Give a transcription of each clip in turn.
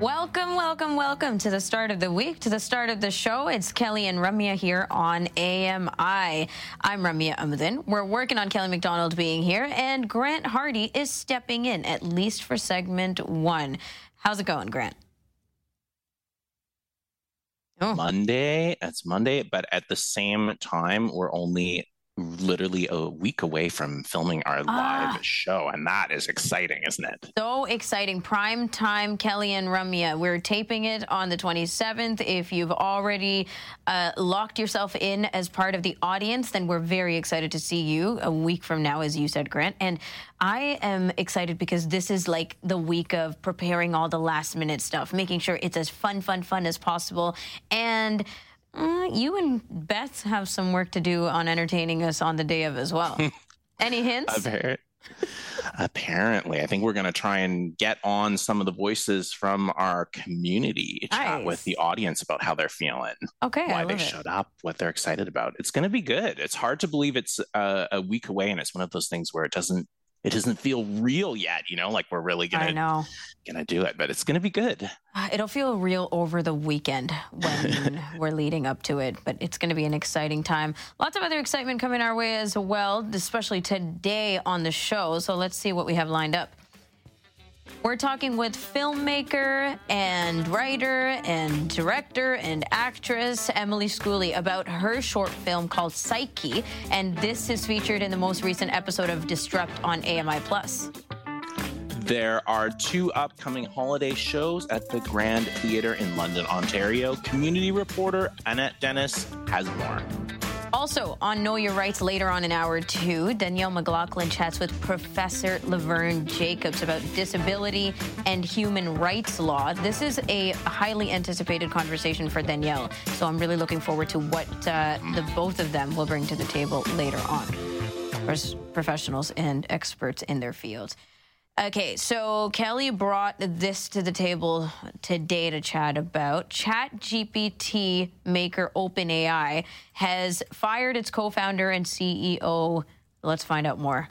Welcome, welcome, welcome to the start of the week, to the start of the show. It's Kelly and Ramya here on AMI. I'm Ramya Amadin. We're working on Kelly McDonald being here, and Grant Hardy is stepping in, at least for segment one. How's it going, Grant? Oh. Monday. It's Monday, but at the same time, we're only literally a week away from filming our ah. live show and that is exciting isn't it? So exciting. Prime time kelly and ramya. We're taping it on the 27th if you've already uh, locked yourself in as part of the audience then we're very excited to see you a week from now as you said grant. And i am excited because this is like the week of preparing all the last minute stuff making sure it's as fun fun fun as possible. And uh, you and Beth have some work to do on entertaining us on the day of as well. Any hints? Apparently, I think we're going to try and get on some of the voices from our community, nice. chat with the audience about how they're feeling, okay, why they it. showed up, what they're excited about. It's going to be good. It's hard to believe it's a, a week away, and it's one of those things where it doesn't it doesn't feel real yet, you know, like we're really gonna know. gonna do it, but it's gonna be good. Uh, it'll feel real over the weekend when we're leading up to it, but it's gonna be an exciting time. Lots of other excitement coming our way as well, especially today on the show. So let's see what we have lined up. We're talking with filmmaker and writer and director and actress Emily Schooley about her short film called Psyche, and this is featured in the most recent episode of Disrupt on AMI Plus. There are two upcoming holiday shows at the Grand Theatre in London, Ontario. Community reporter Annette Dennis has more. Also, on Know Your Rights later on in hour two, Danielle McLaughlin chats with Professor Laverne Jacobs about disability and human rights law. This is a highly anticipated conversation for Danielle, so I'm really looking forward to what uh, the both of them will bring to the table later on as professionals and experts in their fields. Okay, so Kelly brought this to the table today to chat about. Chat GPT maker OpenAI has fired its co founder and CEO. Let's find out more.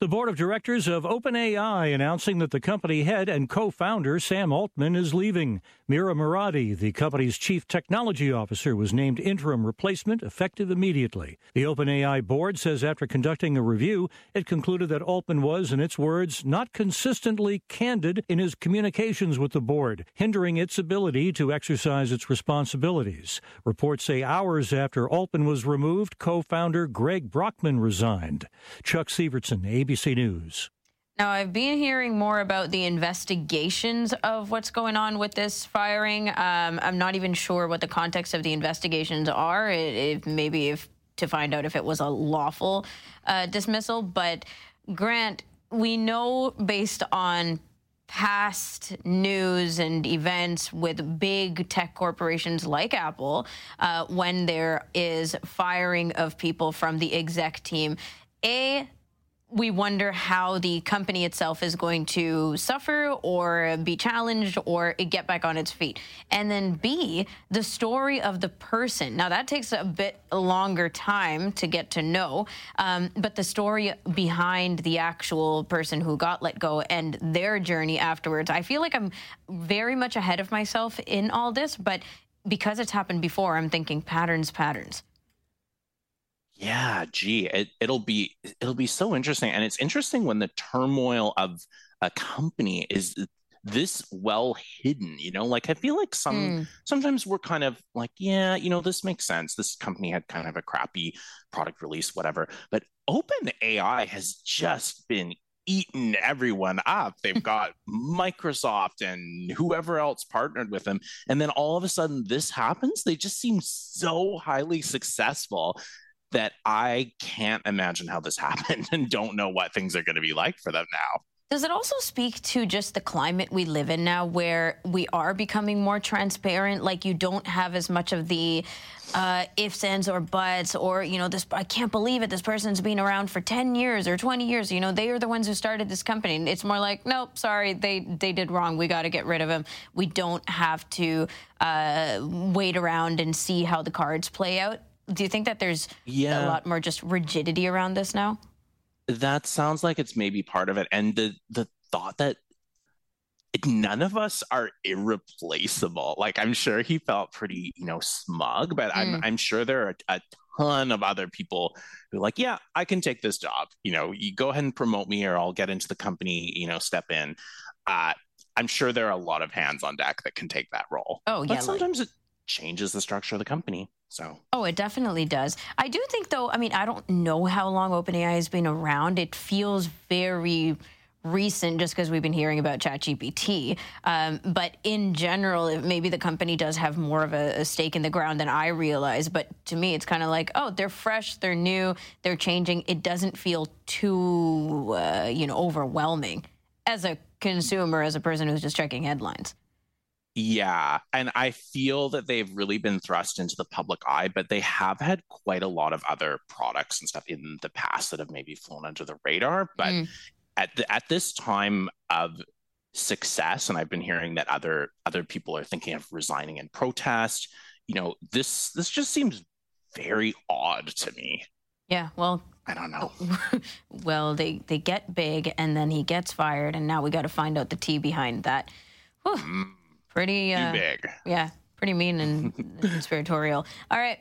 The board of directors of OpenAI announcing that the company head and co founder Sam Altman is leaving. Mira Murati, the company's chief technology officer, was named interim replacement effective immediately. The OpenAI board says after conducting a review, it concluded that Altman was, in its words, not consistently candid in his communications with the board, hindering its ability to exercise its responsibilities. Reports say hours after Altman was removed, co founder Greg Brockman resigned. Chuck Sivertson, ABC. ABC News. Now, I've been hearing more about the investigations of what's going on with this firing. Um, I'm not even sure what the context of the investigations are. If maybe if to find out if it was a lawful uh, dismissal. But Grant, we know based on past news and events with big tech corporations like Apple, uh, when there is firing of people from the exec team, a we wonder how the company itself is going to suffer or be challenged or get back on its feet. And then B, the story of the person. Now, that takes a bit longer time to get to know, um, but the story behind the actual person who got let go and their journey afterwards, I feel like I'm very much ahead of myself in all this, but because it's happened before, I'm thinking patterns, patterns. Yeah, gee, it, it'll be it'll be so interesting, and it's interesting when the turmoil of a company is this well hidden you know like i feel like some mm. sometimes we're kind of like yeah you know this makes sense this company had kind of a crappy product release whatever but open ai has just been eating everyone up they've got microsoft and whoever else partnered with them and then all of a sudden this happens they just seem so highly successful that I can't imagine how this happened and don't know what things are going to be like for them now. Does it also speak to just the climate we live in now where we are becoming more transparent? Like you don't have as much of the uh, ifs, ands, or buts, or, you know, this, I can't believe it. This person's been around for 10 years or 20 years. You know, they are the ones who started this company. It's more like, nope, sorry, they, they did wrong. We got to get rid of him. We don't have to uh, wait around and see how the cards play out. Do you think that there's Yeah. a lot more just rigidity around this now? That sounds like it's maybe part of it. And the the thought that none of us are irreplaceable. Like I'm sure he felt pretty, you know, smug, but I'm I'm sure there are a ton of other people who are like, yeah, I can take this job. You know, you go ahead and promote me or I'll get into the company, you know, step in. Uh I'm sure there are a lot of hands on deck that can take that role. Oh, yeah, But like- sometimes it changes the structure of the company. So Oh, it definitely does. I do think, though, I mean, I don't know how long OpenAI has been around. It feels very recent just because we've been hearing about ChatGPT. Um, but in general, maybe the company does have more of a, a stake in the ground than I realize. But to me, it's kind of like, oh, they're fresh, they're new, they're changing. It doesn't feel too, uh, you know, overwhelming as a consumer, as a person who's just checking headlines. Yeah, and I feel that they've really been thrust into the public eye, but they have had quite a lot of other products and stuff in the past that have maybe flown under the radar. But Mm. at the, at this time of success, and I've been hearing that other other people are thinking of resigning in protest. You know, this this just seems very odd to me. Yeah, well, I don't know. well, they they get big, and then he gets fired, and now we got to find out the tea behind that. Whew, Mm, pretty, uh, big. yeah, pretty mean and conspiratorial. All right.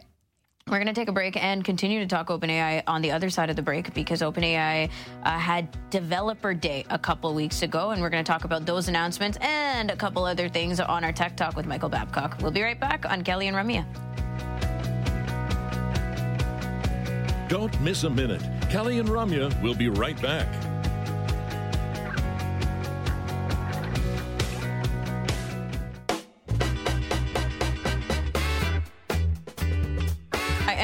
We're going to take a break and continue to talk OpenAI on the other side of the break because OpenAI uh, had Developer Day a couple weeks ago, and we're going to talk about those announcements and a couple other things on our Tech Talk with Michael Babcock. We'll be right back on Kelly and Ramya. Don't miss a minute. Kelly and Ramya will be right back.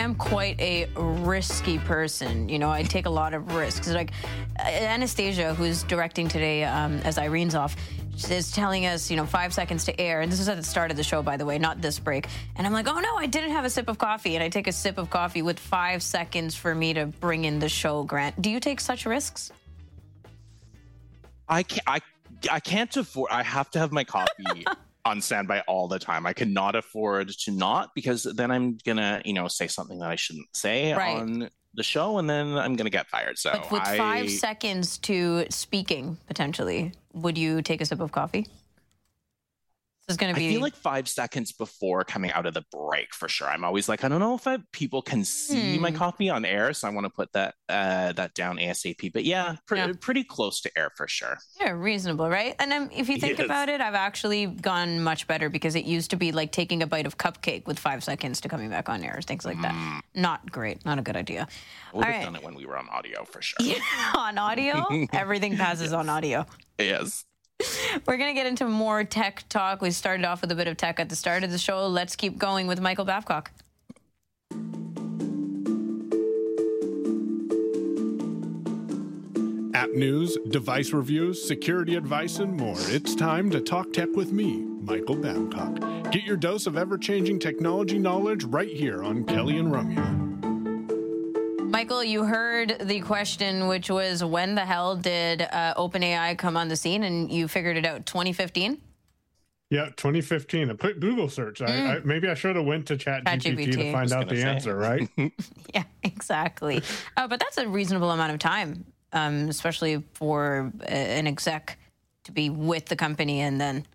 Am quite a risky person. You know, I take a lot of risks. Like Anastasia, who's directing today um, as Irene's off, is telling us, you know, five seconds to air. And this is at the start of the show, by the way, not this break. And I'm like, oh no, I didn't have a sip of coffee. And I take a sip of coffee with five seconds for me to bring in the show, Grant. Do you take such risks? I can't. I I can't afford. I have to have my coffee on standby all the time. I cannot afford to not because then I'm gonna, you know, say something that I shouldn't say Right. on the show, and then I'm gonna get fired. So But with I, five seconds to speaking, potentially, would you take a sip of coffee? This is going I to be. feel like five seconds before coming out of the break for sure. I'm always like, I don't know if I, people can see my Hmm. coffee on air, so I want to put that uh, that down ASAP. But yeah, pre- Yeah. pretty close to air for sure. Yeah, reasonable, right? And um, if you think Yes. about it, I've actually gone much better because it used to be like taking a bite of cupcake with five seconds to coming back on air, things like that. Not great, not a good idea. We would have right. done it when we were on audio for sure. Yeah, on audio, everything passes on audio. Yes. We're going to get into more tech talk. We started off with a bit of tech at the start of the show. Let's keep going with Michael Babcock. App news, device reviews, security advice, and more. It's time to talk tech with me, Michael Babcock. Get your dose of ever changing technology knowledge right here on Kelly and Ramya. Michael, you heard the question, which was when the hell did uh, OpenAI come on the scene? And you figured it out 2015? Yeah, 2015. I put Google search. I, I, maybe I should have went to ChatGPT ChatGPT. to find out the say. answer, right? Yeah, exactly. uh, but that's a reasonable amount of time, um, especially for uh, an exec to be with the company, and then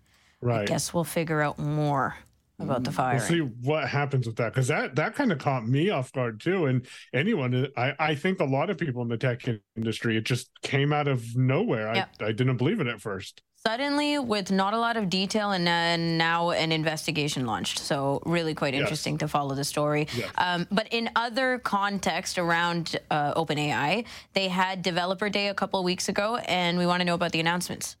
I guess we'll figure out more about the We'll see what happens with that because that that kind of caught me off guard too. And anyone, I I think a lot of people in the tech industry, it just came out of nowhere. Yep. I I didn't believe it at first. Suddenly, with not a lot of detail, and uh, now an investigation launched. So, really quite Yes. interesting to follow the story. Yes. Um, but in other context around uh, OpenAI, they had Developer Day a couple of weeks ago, and we want to know about the announcements.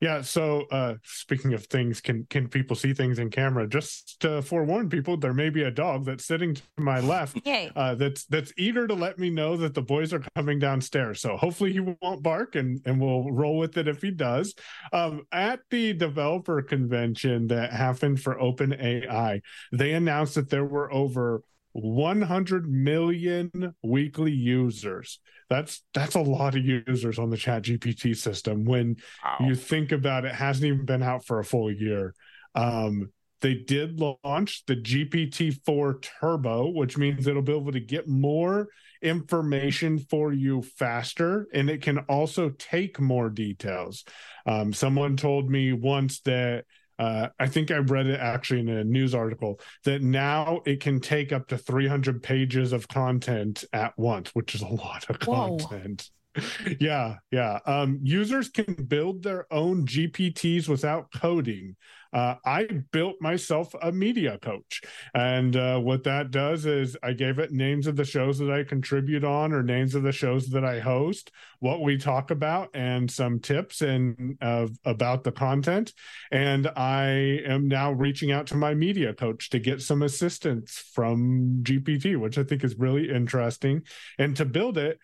Yeah. So, uh, speaking of things, can can people see things in camera? Just to forewarn people, there may be a dog that's sitting to my left. Uh, that's that's eager to let me know that the boys are coming downstairs. So hopefully he won't bark, and and we'll roll with it if he does. Um, at the developer convention that happened for OpenAI, they announced that there were over 100 million weekly users. That's that's a lot of users on the Chat GPT system. When Wow. you think about it, hasn't even been out for a full year. Um, they did launch the GPT-4 Turbo, which means it'll be able to get more information for you faster, and it can also take more details. Um, someone told me once that uh, I think I read it actually in a news article that now it can take up to 300 pages of content at once, which is a lot of Whoa. content. yeah, yeah. Um, users can build their own GPTs without coding. Uh, I built myself a media coach. And uh, what that does is I gave it names of the shows that I contribute on or names of the shows that I host, what we talk about, and some tips and uh, about the content. And I am now reaching out to my media coach to get some assistance from GPT, which I think is really interesting. And to build it,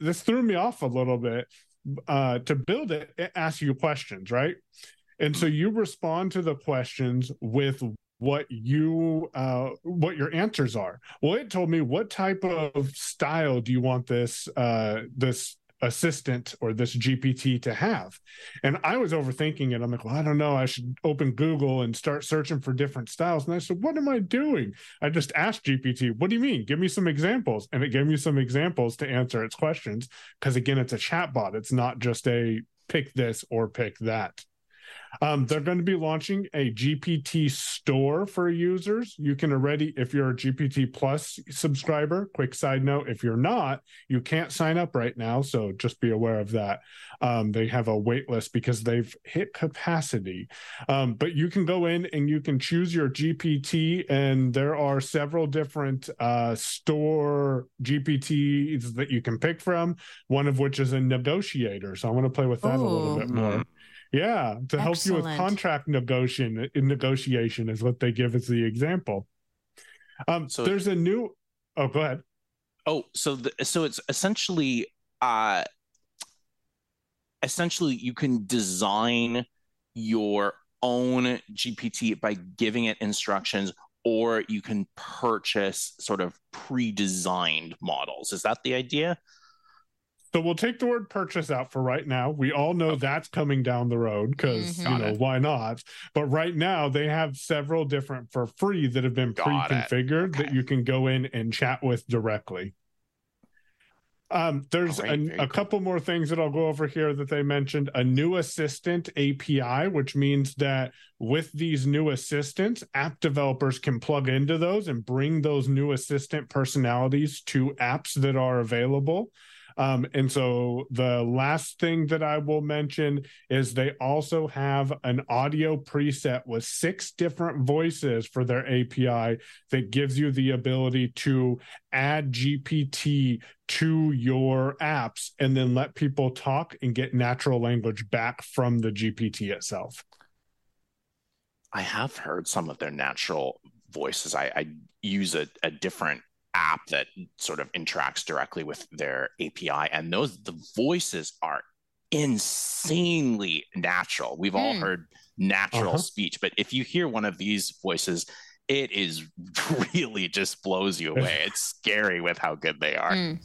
this threw me off a little bit. Uh, to build it, it asks you questions, right? And so you respond to the questions with what you uh what your answers are well it told me what type of style do you want this uh this assistant or this gpt to have. And i was overthinking it. I'm like well i don't know. I should open google and start searching for different styles. And i said what am i doing? I just asked gpt what do you mean? Give me some examples. And it gave me some examples to answer its questions because again it's a chat bot it's not just a pick this or pick that um, they're going to be launching a GPT store for users. You can already, if you're a GPT Plus subscriber, quick side note, if you're not, you can't sign up right now. So just be aware of that. Um, they have a wait list because they've hit capacity. Um, but you can go in and you can choose your GPT, and there are several different uh, store GPTs that you can pick from, one of which is a negotiator. So I want to play with that a little bit more. Yeah, to help you with contract negotiation negotiation is what they give as the example. Um, So- there's a new. Oh, go ahead. Oh, so the, so it's essentially uh essentially you can design your own GPT by giving it instructions or you can purchase sort of pre-designed models. Is that the idea? So we'll take the word purchase out for right now. We all know that's coming down the road because Mhm. you know it. why not? But right now they have several different for free that have been Got pre-configured that you can go in and chat with directly. Um, there's Great, a, very a cool. couple more things that I'll go over here that they mentioned. A new assistant API, which means that with these new assistants, app developers can plug into those and bring those new assistant personalities to apps that are available. Um, and so the last thing that I will mention is they also have an audio preset with six different voices for their API that gives you the ability to add GPT to your apps and then let people talk and get natural language back from the GPT itself. I have heard some of their natural voices. I, I use a, a different app that sort of interacts directly with their API, and those the voices are insanely natural. We've all Hmm. heard natural Uh-huh. speech, but if you hear one of these voices, it is really just blows you away. It's scary with how good they are. Mm.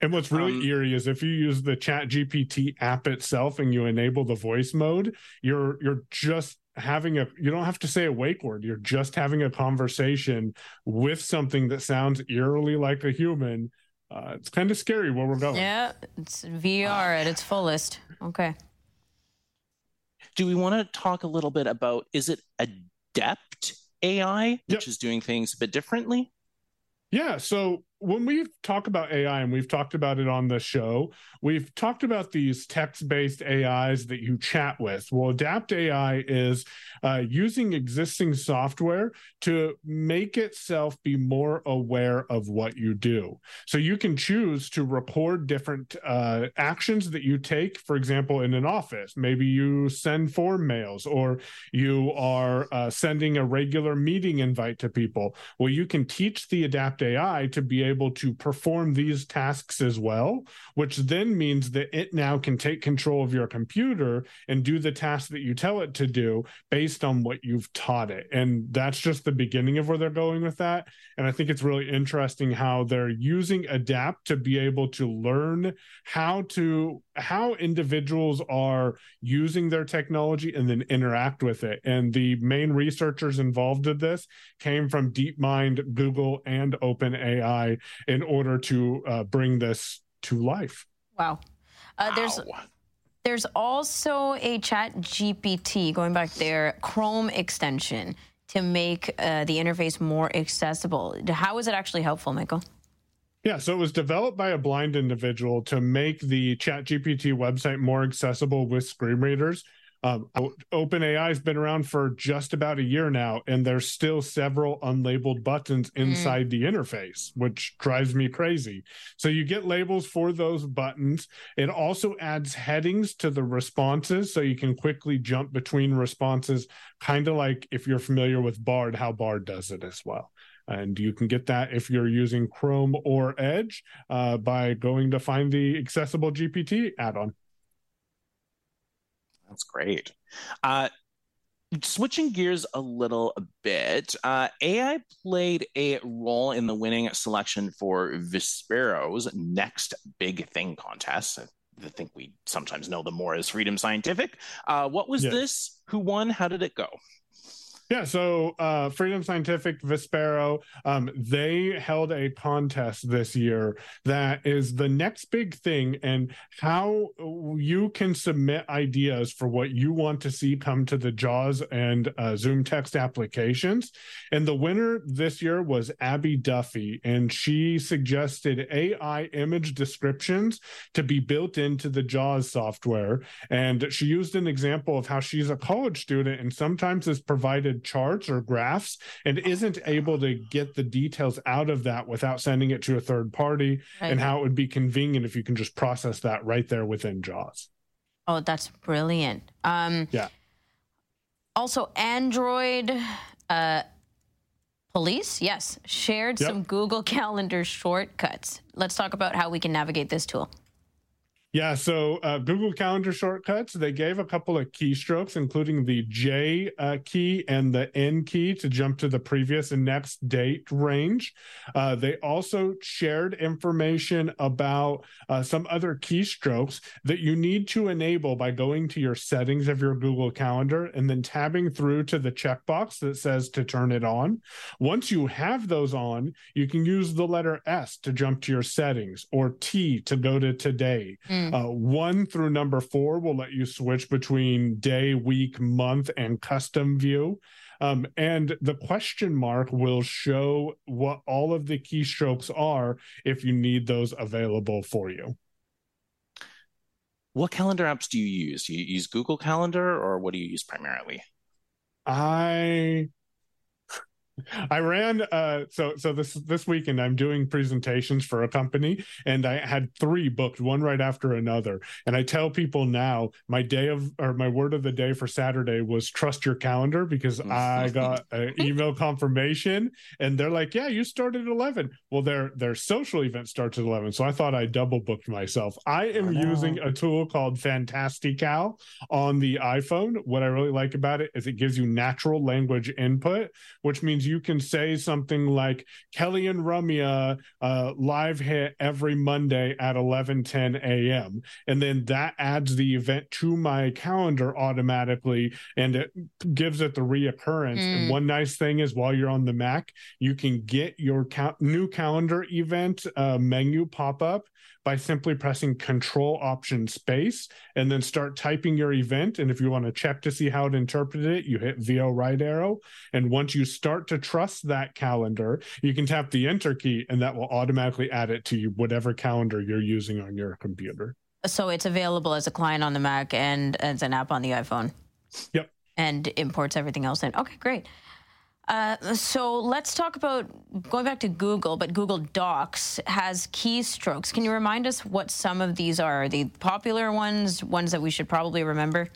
And what's really Um, eerie is if you use the Chat GPT app itself and you enable the voice mode, you're you're just having a you don't have to say a wake word. You're just having a conversation with something that sounds eerily like a human. Uh, it's kind of scary where we're going. Yeah, it's VR at its fullest. Okay. Do we want to talk a little bit about is it Adept AI, which Yep. is doing things a bit differently? Yeah, so when we talk about AI and we've talked about it on the show, we've talked about these text based AIs that you chat with. Well, Adept AI is uh, using existing software to make itself be more aware of what you do. So you can choose to record different uh, actions that you take, for example, in an office. Maybe you send form mails or you are uh, sending a regular meeting invite to people. Well, you can teach the Adept AI to be able to perform these tasks as well, which then means that it now can take control of your computer and do the tasks that you tell it to do based on what you've taught it. And that's just the beginning of where they're going with that. And I think it's really interesting how they're using Adept to be able to learn how to how individuals are using their technology and then interact with it. And the main researchers involved in this came from DeepMind, Google, and OpenAI in order to uh, bring this to life. Wow. Uh, wow. There's there's also a Chat GPT going back there Chrome extension to make uh, the interface more accessible. How is it actually helpful, Michael? Yeah, so it was developed by a blind individual to make the ChatGPT website more accessible with screen readers. Um, OpenAI has been around for just about a year now, and there's still several unlabeled buttons mm. inside mm. the interface, which drives me crazy. So you get labels for those buttons. It also adds headings to the responses, so you can quickly jump between responses, kind of like if you're familiar with Bard, how Bard does it as well. And you can get that if you're using Chrome or Edge uh, by going to find the accessible GPT add on. That's great. Uh, switching gears a little bit, uh, AI played a role in the winning selection for Vispero's next big thing contest. I think we sometimes know them more as Freedom Scientific. Uh, what was yes. this? Who won? How did it go? Yeah, so uh, Freedom Scientific Vispero, um, they held a contest this year that is the next big thing, and how you can submit ideas for what you want to see come to the JAWS and uh, ZoomText applications. And the winner this year was Abby Duffy, and she suggested AI image descriptions to be built into the JAWS software. And she used an example of how she's a college student and sometimes is provided charts or graphs and isn't able to get the details out of that without sending it to a third party right. and how it would be convenient if you can just process that right there within jaws. Oh that's brilliant. Um yeah. Also android uh police? Yes. Shared yep. some google calendar shortcuts. Let's talk about how we can navigate this tool yeah, so uh, Google Calendar shortcuts, they gave a couple of keystrokes, including the J uh, key and the N key to jump to the previous and next date range. Uh, they also shared information about uh, some other keystrokes that you need to enable by going to your settings of your Google Calendar and then tabbing through to the checkbox that says to turn it on. Once you have those on, you can use the letter S to jump to your settings or T to go to today. Mm. Mm. Uh, one through number four will let you switch between day, week, month, and custom view. Um, and the question mark will show what all of the keystrokes are if you need those available for you. What calendar apps do you use? Do you use Google Calendar or what do you use primarily? I I ran uh so so this this weekend I'm doing presentations for a company and I had three booked one right after another. And I tell people now my day of or my word of the day for Saturday was trust your calendar because I got an email confirmation and they're like yeah you started at 11 well their their social event starts at 11 so I thought I double booked myself. I am using a tool called Fantastical on the iPhone. What I really like about it is it gives you natural language input which means you can say something like Kelly and Ramya uh, live hit every Monday at 11:10 a.m. and then that adds the event to my calendar automatically and it gives it the reoccurrence. Mm. And one nice thing is while you're on the Mac, you can get your ca- new calendar event uh, menu pop up by simply pressing Control Option Space and then start typing your event. And if you want to check to see how it interpreted it, you hit VO right arrow. And once you start to trust that calendar, you can tap the Enter key, and that will automatically add it to whatever calendar you're using on your computer. So it's available as a client on the Mac and as an app on the iPhone. Yep. And imports everything else in. Okay, great. Uh, so let's talk about going back to Google, but Google Docs has keystrokes. Can you remind us what some of these are? The popular ones, ones that we should probably remember?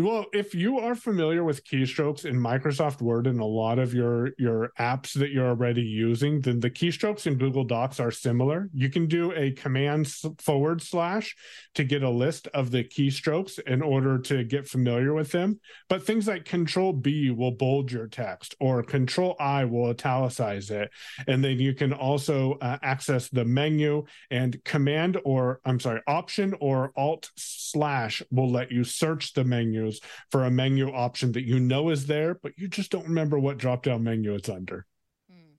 Well, if you are familiar with keystrokes in Microsoft Word and a lot of your your apps that you're already using, then the keystrokes in Google Docs are similar. You can do a command forward slash to get a list of the keystrokes in order to get familiar with them. But things like Control B will bold your text, or Control I will italicize it, and then you can also uh, access the menu and Command or I'm sorry, Option or Alt slash will let you search the menu menus for a menu option that you know is there, but you just don't remember what drop down menu it's under. Hmm.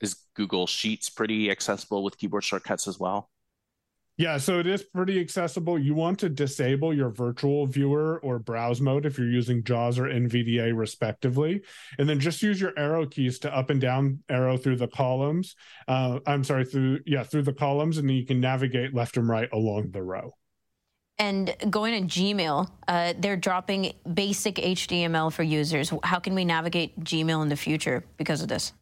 Is Google Sheets pretty accessible with keyboard shortcuts as well? Yeah, so it is pretty accessible. You want to disable your virtual viewer or browse mode if you're using JAWS or NVDA, respectively. And then just use your arrow keys to up and down arrow through the columns. Uh, I'm sorry, through, yeah, through the columns, and then you can navigate left and right along the row. And going to Gmail, uh, they're dropping basic HTML for users. How can we navigate Gmail in the future because of this?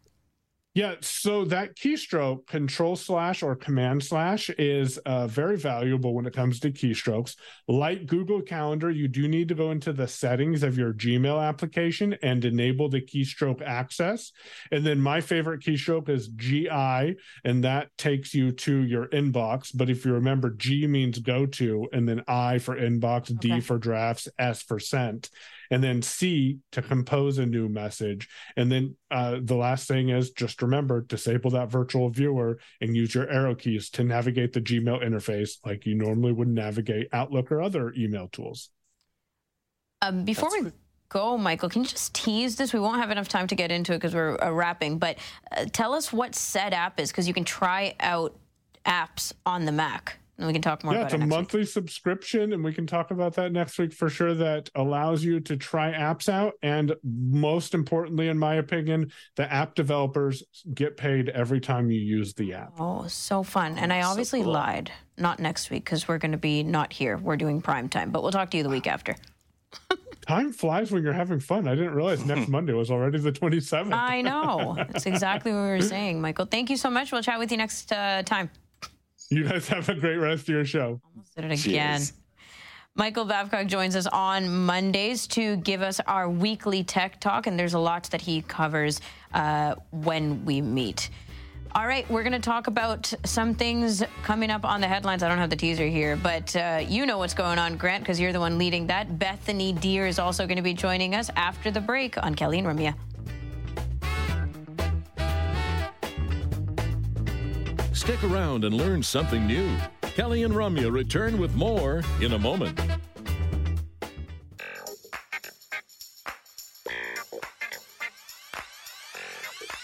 Yeah, so that keystroke, control slash or command slash, is uh, very valuable when it comes to keystrokes. Like Google Calendar, you do need to go into the settings of your Gmail application and enable the keystroke access. And then my favorite keystroke is GI, and that takes you to your inbox. But if you remember, G means go to, and then I for inbox, okay. D for drafts, S for sent and then C to compose a new message. And then uh, the last thing is just remember disable that virtual viewer and use your arrow keys to navigate the Gmail interface like you normally would navigate Outlook or other email tools. Um, before That's we go, Michael, can you just tease this? We won't have enough time to get into it because we're uh, wrapping, but uh, tell us what Setapp is because you can try out apps on the Mac and we can talk more yeah, it's a monthly week. subscription, and we can talk about that next week for sure. That allows you to try apps out. And most importantly, in my opinion, the app developers get paid every time you use the app. Oh, so fun. And I obviously so cool. lied. Not next week because we're going to be not here. We're doing prime time, but we'll talk to you the week after. Time flies when you're having fun. I didn't realize next Monday was already the 27th. I know. That's exactly what we were saying, Michael. Thank you so much. We'll chat with you next uh, time. You guys have a great rest of your show. Almost did it again. Cheers. Michael Babcock joins us on Mondays to give us our weekly tech talk, and there's a lot that he covers uh, when we meet. All right, we're going to talk about some things coming up on the headlines. I don't have the teaser here, but uh, you know what's going on, Grant, because you're the one leading that. Bethany Deer is also going to be joining us after the break on Kelly and Ramya. Stick around and learn something new. Kelly and Ramya return with more in a moment.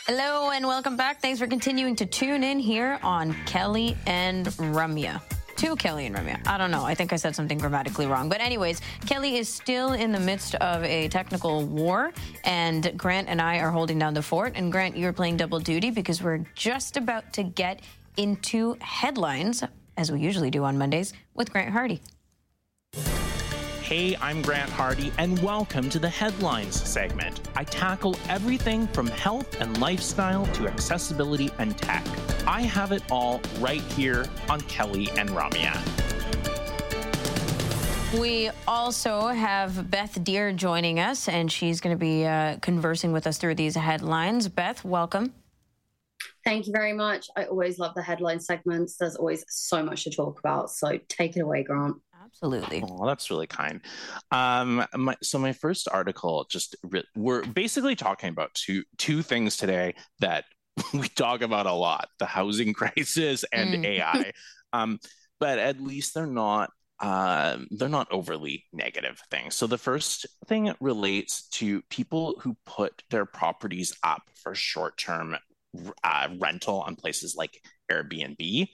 Hello and welcome back. Thanks for continuing to tune in here on Kelly and Ramya to Kelly and Ramya. I don't know. I think I said something grammatically wrong. But, anyways, Kelly is still in the midst of a technical war, and Grant and I are holding down the fort. And, Grant, you're playing double duty because we're just about to get into headlines, as we usually do on Mondays, with Grant Hardy. Hey, I'm Grant Hardy, and welcome to the Headlines segment. I tackle everything from health and lifestyle to accessibility and tech. I have it all right here on Kelly and Ramya. We also have Beth Deer joining us, and she's going to be uh, conversing with us through these headlines. Beth, welcome. Thank you very much. I always love the headline segments. There's always so much to talk about. So take it away, Grant. Absolutely. Oh, that's really kind. Um, my, so my first article just re- we're basically talking about two two things today that we talk about a lot: the housing crisis and mm. AI. Um, but at least they're not uh, they're not overly negative things. So the first thing relates to people who put their properties up for short term uh, rental on places like Airbnb.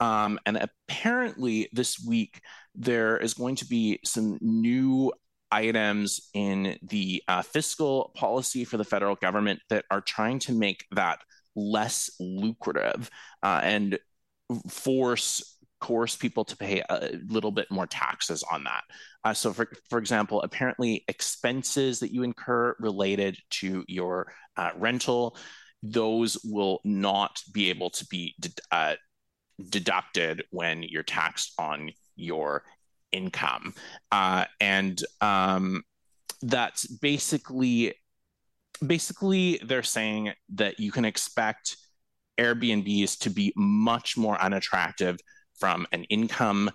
Um, and apparently, this week, there is going to be some new items in the uh, fiscal policy for the federal government that are trying to make that less lucrative uh, and force coerce people to pay a little bit more taxes on that. Uh, so, for, for example, apparently expenses that you incur related to your uh, rental, those will not be able to be uh, deducted when you're taxed on your income. Uh, and um, that's basically basically they're saying that you can expect Airbnbs to be much more unattractive from an income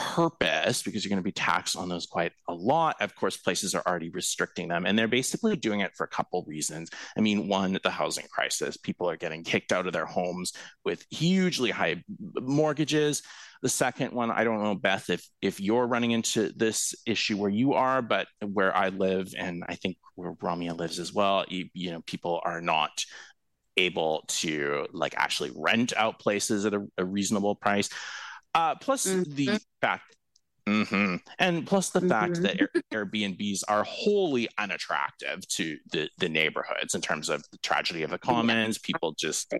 purpose because you're going to be taxed on those quite a lot. Of course, places are already restricting them, and they're basically doing it for a couple reasons. I mean, one, the housing crisis. People are getting kicked out of their homes with hugely high mortgages. The second one, I don't know, Beth, if if you're running into this issue where you are, but where I live, and I think where Ramya lives as well, you, you know, people are not able to like actually rent out places at a, a reasonable price. Uh, plus mm-hmm. the fact, mm-hmm. and plus the mm-hmm. fact that Airbnbs are wholly unattractive to the the neighborhoods in terms of the tragedy of the commons. People just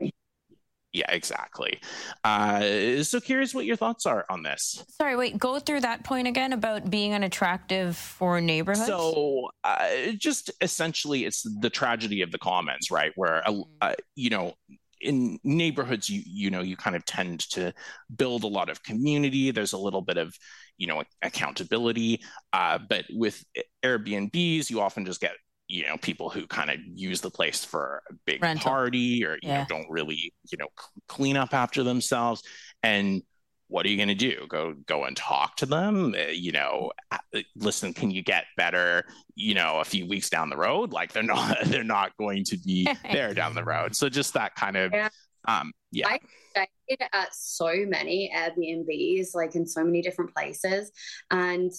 yeah, exactly. Uh, so curious what your thoughts are on this. Sorry, wait, go through that point again about being unattractive for neighborhoods. So, uh, just essentially, it's the tragedy of the commons, right? Where, uh, uh, you know, in neighborhoods, you you know, you kind of tend to build a lot of community. There's a little bit of, you know, accountability. Uh, but with Airbnbs, you often just get you know people who kind of use the place for a big Rental. party or you yeah. know don't really you know clean up after themselves and what are you going to do? Go go and talk to them? Uh, you know uh, listen can you get better you know a few weeks down the road? Like they're not they're not going to be there down the road. So just that kind of yeah. um yeah. I- stayed at so many Airbnbs, like in so many different places. And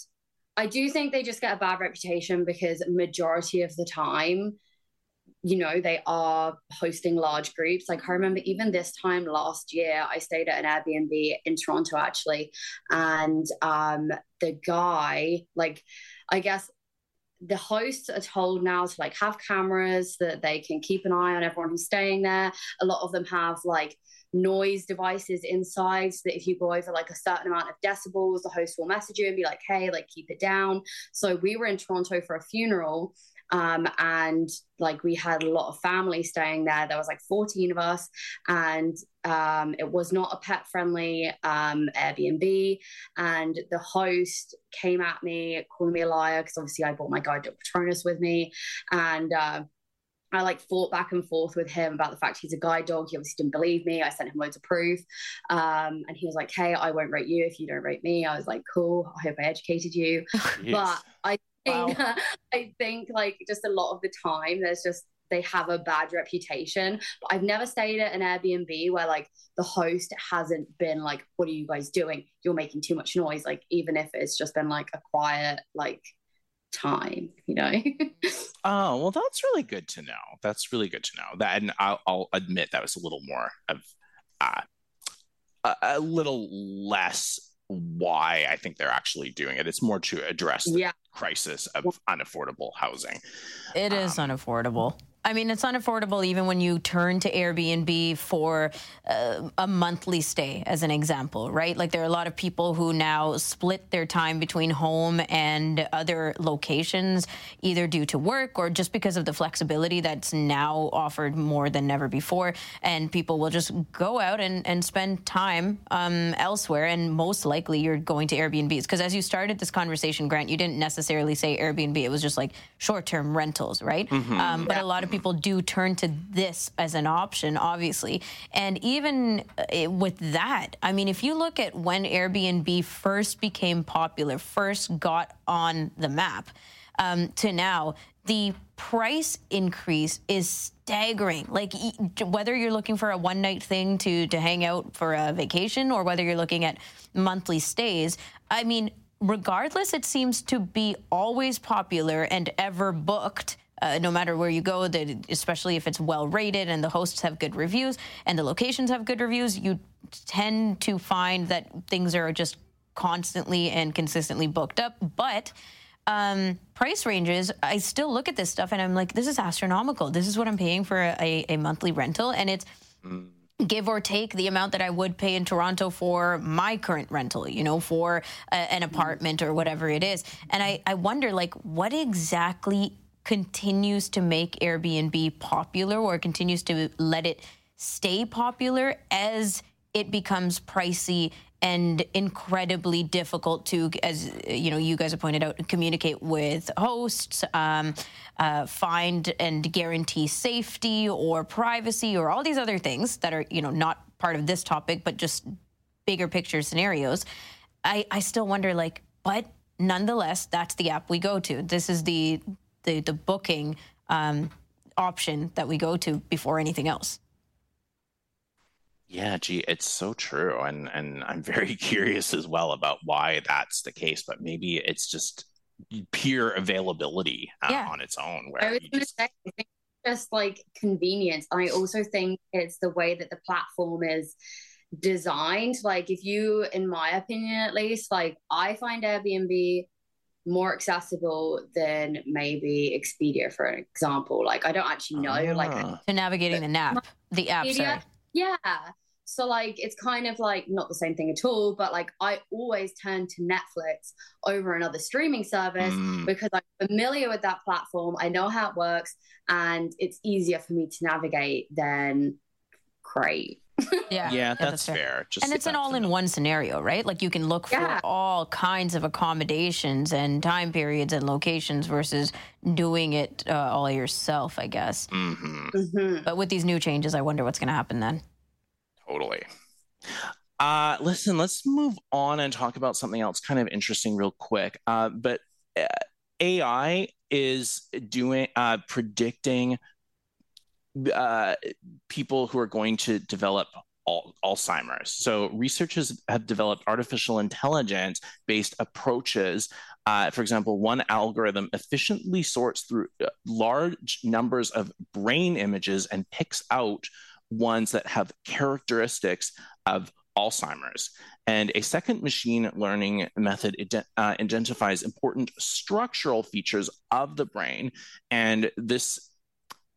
I do think they just get a bad reputation because majority of the time, you know, they are hosting large groups. Like I remember even this time last year, I stayed at an Airbnb in Toronto actually, and um, the guy, like, I guess the hosts are told now to like have cameras that they can keep an eye on everyone who's staying there. A lot of them have like noise devices inside so that if you go over like a certain amount of decibels, the host will message you and be like, hey, like keep it down. So we were in Toronto for a funeral. Um, and like we had a lot of family staying there. There was like 14 of us, and um, it was not a pet friendly um, Airbnb. And the host came at me, calling me a liar because obviously I brought my guide dog Patronus with me, and uh, I like fought back and forth with him about the fact he's a guide dog. He obviously didn't believe me. I sent him loads of proof. Um, and he was like, Hey, I won't rate you if you don't rate me. I was like, Cool. I hope I educated you. Yes. But I wow. I think like just a lot of the time, there's just, they have a bad reputation. But I've never stayed at an Airbnb where like the host hasn't been like, What are you guys doing? You're making too much noise. Like, even if it's just been like a quiet, like, time you know oh well that's really good to know that's really good to know that and i'll, I'll admit that was a little more of uh, a, a, little less why i think they're actually doing it it's more to address the yeah. Crisis of unaffordable housing. It um, is unaffordable I mean, it's unaffordable even when you turn to Airbnb for uh, a monthly stay, as an example, right? Like there are a lot of people who now split their time between home and other locations, either due to work or just because of the flexibility that's now offered more than ever before. And people will just go out and, and spend time um, elsewhere. And most likely you're going to Airbnbs. Because as you started this conversation, Grant, you didn't necessarily say Airbnb, it was just like short term rentals, right? Mm-hmm. Um, but yeah. a lot of people do turn to this as an option, obviously. And even uh, with that, I mean, if you look at when Airbnb first became popular, first got on the map, um, to now, the price increase is staggering. Like whether you're looking for a one night thing to to hang out for a vacation or whether you're looking at monthly stays, I mean, regardless, it seems to be always popular and ever booked uh, no matter where you go, that especially if it's well rated and the hosts have good reviews and the locations have good reviews, you tend to find that things are just constantly and consistently booked up. But um, price ranges, I still look at this stuff and I'm like, this is astronomical. This is what I'm paying for a, a monthly rental, and it's. Give or take the amount that I would pay in Toronto for my current rental, you know, for a, an apartment or whatever it is. And I, I wonder, like, what exactly continues to make Airbnb popular or continues to let it stay popular as it becomes pricey and incredibly difficult to, as you know, you guys have pointed out, communicate with hosts, um, uh, find and guarantee safety or privacy or all these other things that are, you know, not part of this topic, but just bigger picture scenarios. I, I still wonder, like, but nonetheless, that's the app we go to. This is the the, the booking um, option that we go to before anything else. Yeah, gee, it's so true, and and I'm very curious as well about why that's the case. But maybe it's just pure availability uh, yeah. on its own. Where I was going to just... say, I think just like convenience. I also think it's the way that the platform is designed. Like, if you, in my opinion at least, like I find Airbnb more accessible than maybe Expedia, for an example. Like, I don't actually know, ah. like, to navigating the nap, the app. Sorry. Yeah. So like it's kind of like not the same thing at all, but like I always turn to Netflix over another streaming service mm. because I'm familiar with that platform. I know how it works and it's easier for me to navigate than Crave. Yeah, yeah, that's, that's fair. fair. Just and it's an all-in-one scenario, right? Like you can look for yeah. all kinds of accommodations and time periods and locations versus doing it uh, all yourself, I guess. Mm-hmm. Mm-hmm. But with these new changes, I wonder what's going to happen then. Totally. Uh, listen, let's move on and talk about something else kind of interesting, real quick. Uh, but uh, AI is doing uh, predicting uh, people who are going to develop al- Alzheimer's. So researchers have developed artificial intelligence based approaches. Uh, for example, one algorithm efficiently sorts through uh, large numbers of brain images and picks out ones that have characteristics of Alzheimer's. And a second machine learning method ident- uh, identifies important structural features of the brain. And this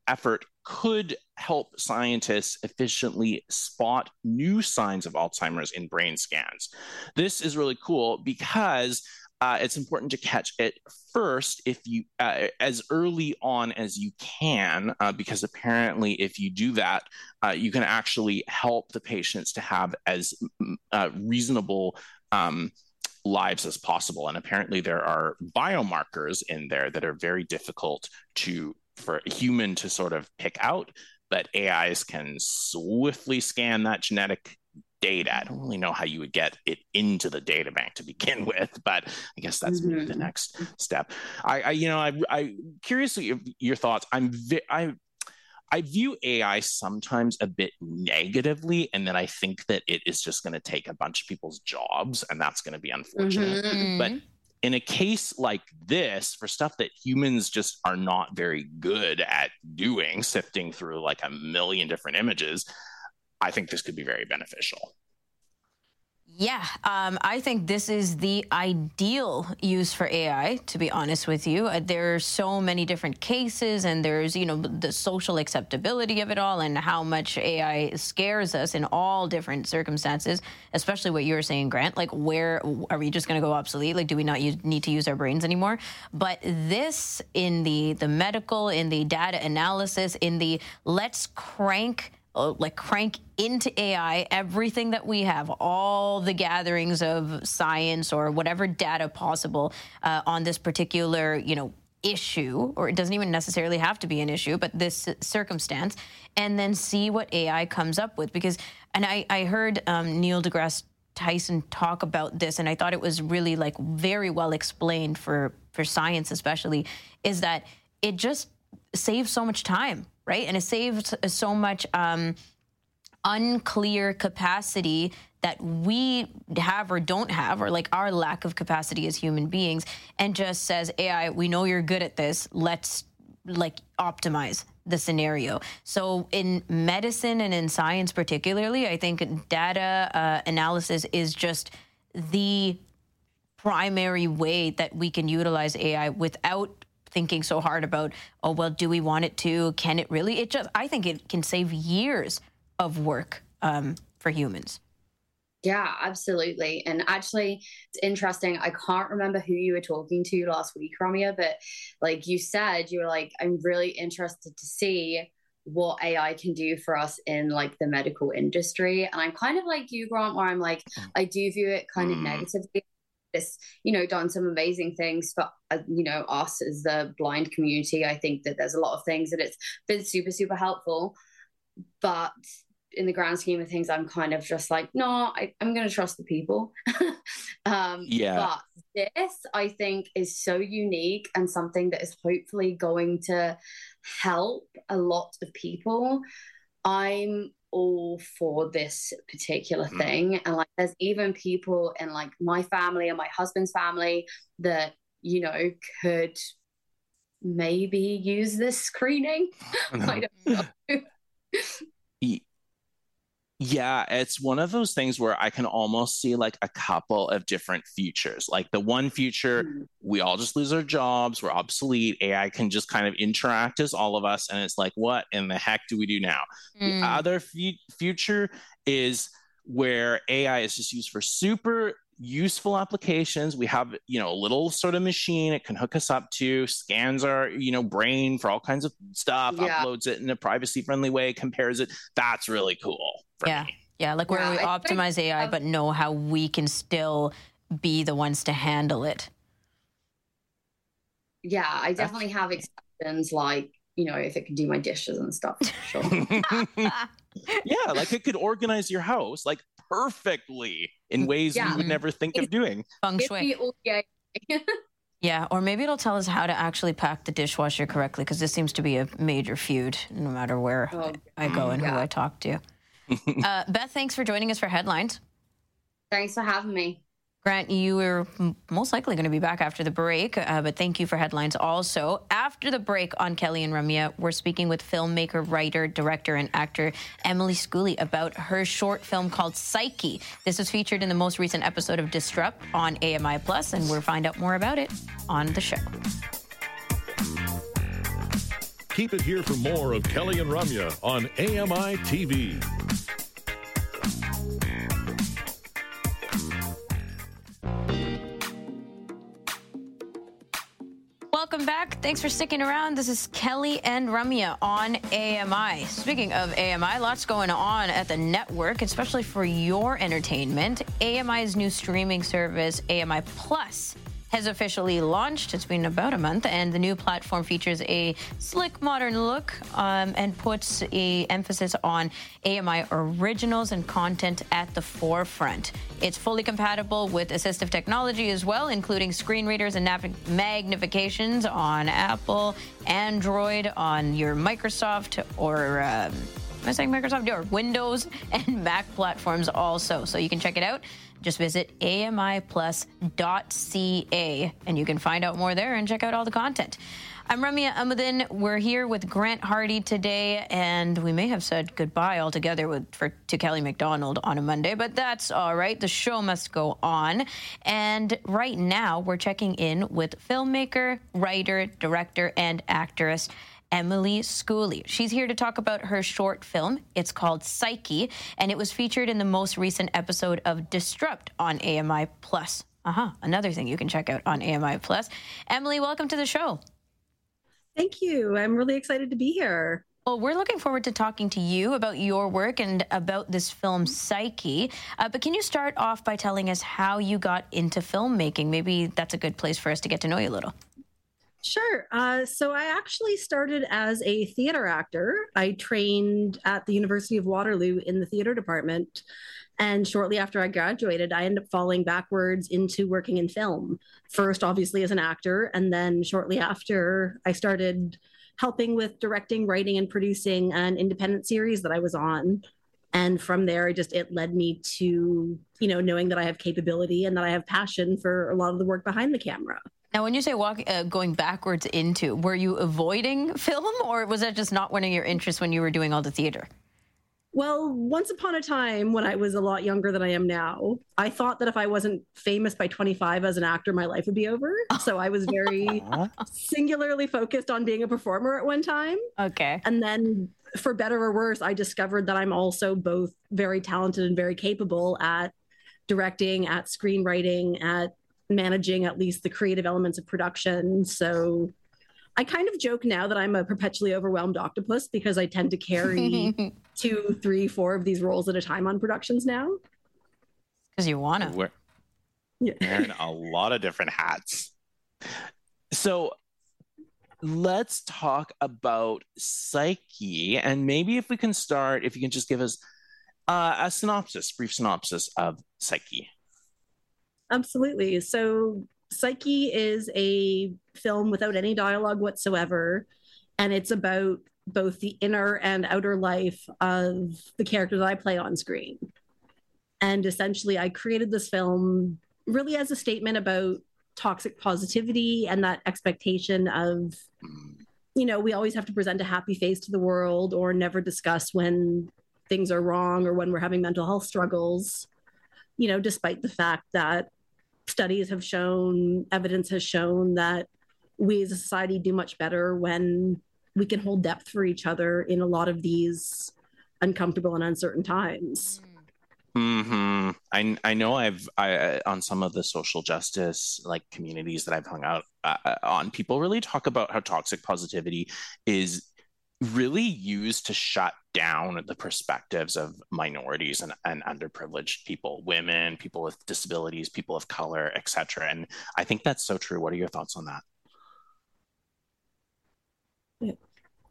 effort could help scientists efficiently spot new signs of Alzheimer's in brain scans. This is really cool because uh, it's important to catch it first if you uh, as early on as you can uh, because apparently if you do that uh, you can actually help the patients to have as uh, reasonable um, lives as possible and apparently there are biomarkers in there that are very difficult to for a human to sort of pick out but ais can swiftly scan that genetic data. I don't really know how you would get it into the data bank to begin with, but I guess that's mm-hmm. the next step. I, I, you know, I, I curiously your thoughts. I'm, vi- I, I view AI sometimes a bit negatively, and then I think that it is just going to take a bunch of people's jobs, and that's going to be unfortunate. Mm-hmm. But in a case like this, for stuff that humans just are not very good at doing, sifting through like a million different images, I think this could be very beneficial. Yeah, um, I think this is the ideal use for AI. To be honest with you, uh, there are so many different cases, and there's you know the social acceptability of it all, and how much AI scares us in all different circumstances. Especially what you were saying, Grant. Like, where are we just going to go obsolete? Like, do we not use, need to use our brains anymore? But this, in the the medical, in the data analysis, in the let's crank like crank into AI everything that we have, all the gatherings of science or whatever data possible uh, on this particular, you know, issue, or it doesn't even necessarily have to be an issue, but this circumstance, and then see what AI comes up with. Because, and I, I heard um, Neil deGrasse Tyson talk about this, and I thought it was really like very well explained for for science, especially, is that it just saves so much time right? And it saves so much um, unclear capacity that we have or don't have, or like our lack of capacity as human beings, and just says, AI, we know you're good at this. Let's like optimize the scenario. So in medicine and in science particularly, I think data uh, analysis is just the primary way that we can utilize AI without thinking so hard about oh well do we want it to can it really it just i think it can save years of work um, for humans yeah, absolutely. And actually, it's interesting. I can't remember who you were talking to last week, Ramya, but like you said, you were like, I'm really interested to see what AI can do for us in like the medical industry. And I'm kind of like you, Grant, where I'm like, mm. I do view it kind of mm. negatively. It's, you know, done some amazing things for, uh, you know, us as the blind community. I think that there's a lot of things that it's been super, super helpful. But in the grand scheme of things, I'm kind of just like, no, I, am going to trust the people. um, yeah. But this, I think, is so unique and something that is hopefully going to help a lot of people. I'm all for this particular mm. thing. And like, there's even people in like my family and my husband's family that, you know, could maybe use this screening. I don't know. Yeah, it's one of those things where I can almost see like a couple of different futures. Like the one future, mm-hmm. we all just lose our jobs, we're obsolete. AI can just kind of interact as all of us. And it's like, what in the heck do we do now? Mm. The other f- future is where AI is just used for super useful applications. We have you know a little sort of machine it can hook us up to scans our you know brain for all kinds of stuff yeah. uploads it in a privacy friendly way compares it. That's really cool yeah. me. yeah like where yeah, we I optimize think, ai um, but know how we can still be the ones to handle it. Yeah i definitely have exceptions like you know if it can do my dishes and stuff sure. Yeah like it could organize your house. Like perfectly in ways yeah. we would never think of doing. Feng shui. yeah, or maybe it'll tell us how to actually pack the dishwasher correctly because this seems to be a major feud no matter where oh, I go and yeah. who I talk to. uh, Beth, thanks for joining us for headlines. Thanks for having me. Grant, you are most likely going to be back after the break, uh, but thank you for headlines also. After the break on Kelly and Ramya, we're speaking with filmmaker, writer, director, and actor Emily Schooley about her short film called Psyche. This was featured in the most recent episode of Disrupt on AMI Plus, and we'll find out more about it on the show. Keep it here for more of Kelly and Ramya on AMI TV. Welcome back. Thanks for sticking around. This is Kelly and Ramya on AMI. Speaking of AMI, lots going on at the network, especially for your entertainment. AMI's new streaming service, AMI Plus has officially launched. It's been about a month, and the new platform features a slick, modern look um, and puts a emphasis on AMI originals and content at the forefront. It's fully compatible with assistive technology as well, including screen readers and magnifications on Apple, Android, on your Microsoft or. Um, am I saying Microsoft or Windows and Mac platforms also. So you can check it out. Just visit amiplus.ca and you can find out more there and check out all the content. I'm Ramya Amuddin. We're here with Grant Hardy today, and we may have said goodbye altogether with, for, to Kelly McDonald on a Monday, but that's all right. The show must go on. And right now, we're checking in with filmmaker, writer, director, and actress Emily Schooley. She's here to talk about her short film. It's called Psyche, and it was featured in the most recent episode of Disrupt on AMI Plus. Uh huh. Another thing you can check out on AMI Plus. Emily, welcome to the show. Thank you. I'm really excited to be here. Well, we're looking forward to talking to you about your work and about this film, Psyche. Uh, but can you start off by telling us how you got into filmmaking? Maybe that's a good place for us to get to know you a little. Sure. Uh, so I actually started as a theater actor. I trained at the University of Waterloo in the theater department. And shortly after I graduated, I ended up falling backwards into working in film. First, obviously, as an actor. And then shortly after, I started helping with directing, writing, and producing an independent series that I was on. And from there, just it led me to, you know, knowing that I have capability and that I have passion for a lot of the work behind the camera. Now, when you say walk, uh, going backwards into, were you avoiding film, or was that just not one of your interests when you were doing all the theater? Well, once upon a time when I was a lot younger than I am now, I thought that if I wasn't famous by 25 as an actor, my life would be over. So I was very singularly focused on being a performer at one time. Okay. And then, for better or worse, I discovered that I'm also both very talented and very capable at directing, at screenwriting, at managing at least the creative elements of production. So I kind of joke now that I'm a perpetually overwhelmed octopus because I tend to carry two, three, four of these roles at a time on productions now. Because you want to. We're Yeah. wearing a lot of different hats. So let's talk about Psyche. And maybe if we can start, if you can just give us uh, a synopsis, brief synopsis of Psyche. Absolutely. So, Psyche is a film without any dialogue whatsoever. And it's about both the inner and outer life of the characters I play on screen. And essentially, I created this film really as a statement about toxic positivity and that expectation of, you know, we always have to present a happy face to the world or never discuss when things are wrong or when we're having mental health struggles, you know, despite the fact that studies have shown, evidence has shown that we as a society do much better when we can hold depth for each other in a lot of these uncomfortable and uncertain times. Hmm. I I know I've I on some of the social justice like communities that I've hung out uh, on. People really talk about how toxic positivity is really used to shut down the perspectives of minorities and, and underprivileged people, women, people with disabilities, people of color, etc. And I think that's so true. What are your thoughts on that?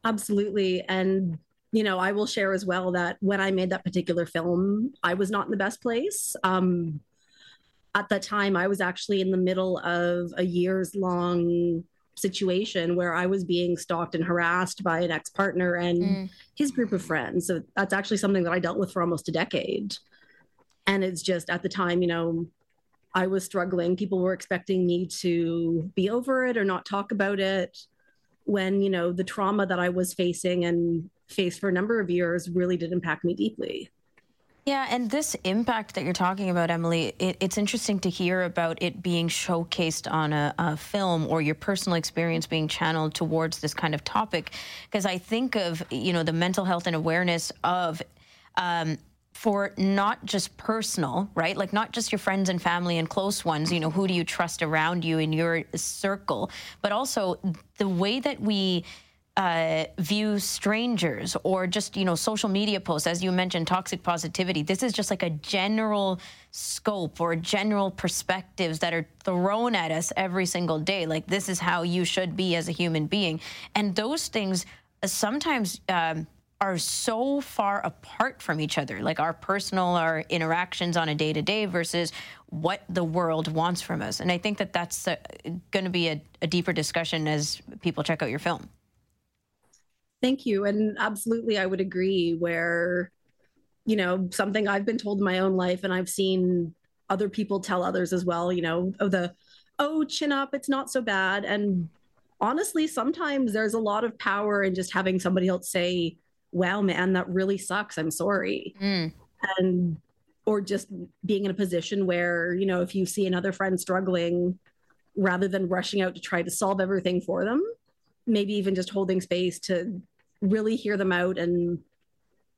Absolutely. And, you know, I will share as well that when I made that particular film, I was not in the best place. Um, at that time, I was actually in the middle of a years long situation where I was being stalked and harassed by an ex partner and Mm. his group of friends. So that's actually something that I dealt with for almost a decade. And it's just at the time, you know, I was struggling. People were expecting me to be over it or not talk about it when, you know, the trauma that I was facing and faced for a number of years really did impact me deeply. Yeah, and this impact that you're talking about, Emily, it, it's interesting to hear about it being showcased on a, a film or your personal experience being channeled towards this kind of topic. Because I think of, you know, the mental health and awareness of. Um, for not just personal, right? Like not just your friends and family and close ones, you know, who do you trust around you in your circle, but also the way that we uh, view strangers or just you know social media posts as you mentioned toxic positivity. This is just like a general scope or general perspectives that are thrown at us every single day. Like this is how you should be as a human being. And those things uh, sometimes um, are so far apart from each other. Like our personal our interactions on a day to day versus what the world wants from us. And i think that that's uh, going to be a, a deeper discussion as people check out your film Thank you. And absolutely, I would agree. Where, you know, something I've been told in my own life, and I've seen other people tell others as well, you know, oh, the, oh, chin up, it's not so bad. And honestly, sometimes there's a lot of power in just having somebody else say, wow, man, that really sucks. I'm sorry. Mm. And, or just being in a position where, you know, if you see another friend struggling, rather than rushing out to try to solve everything for them, maybe even just holding space to really hear them out and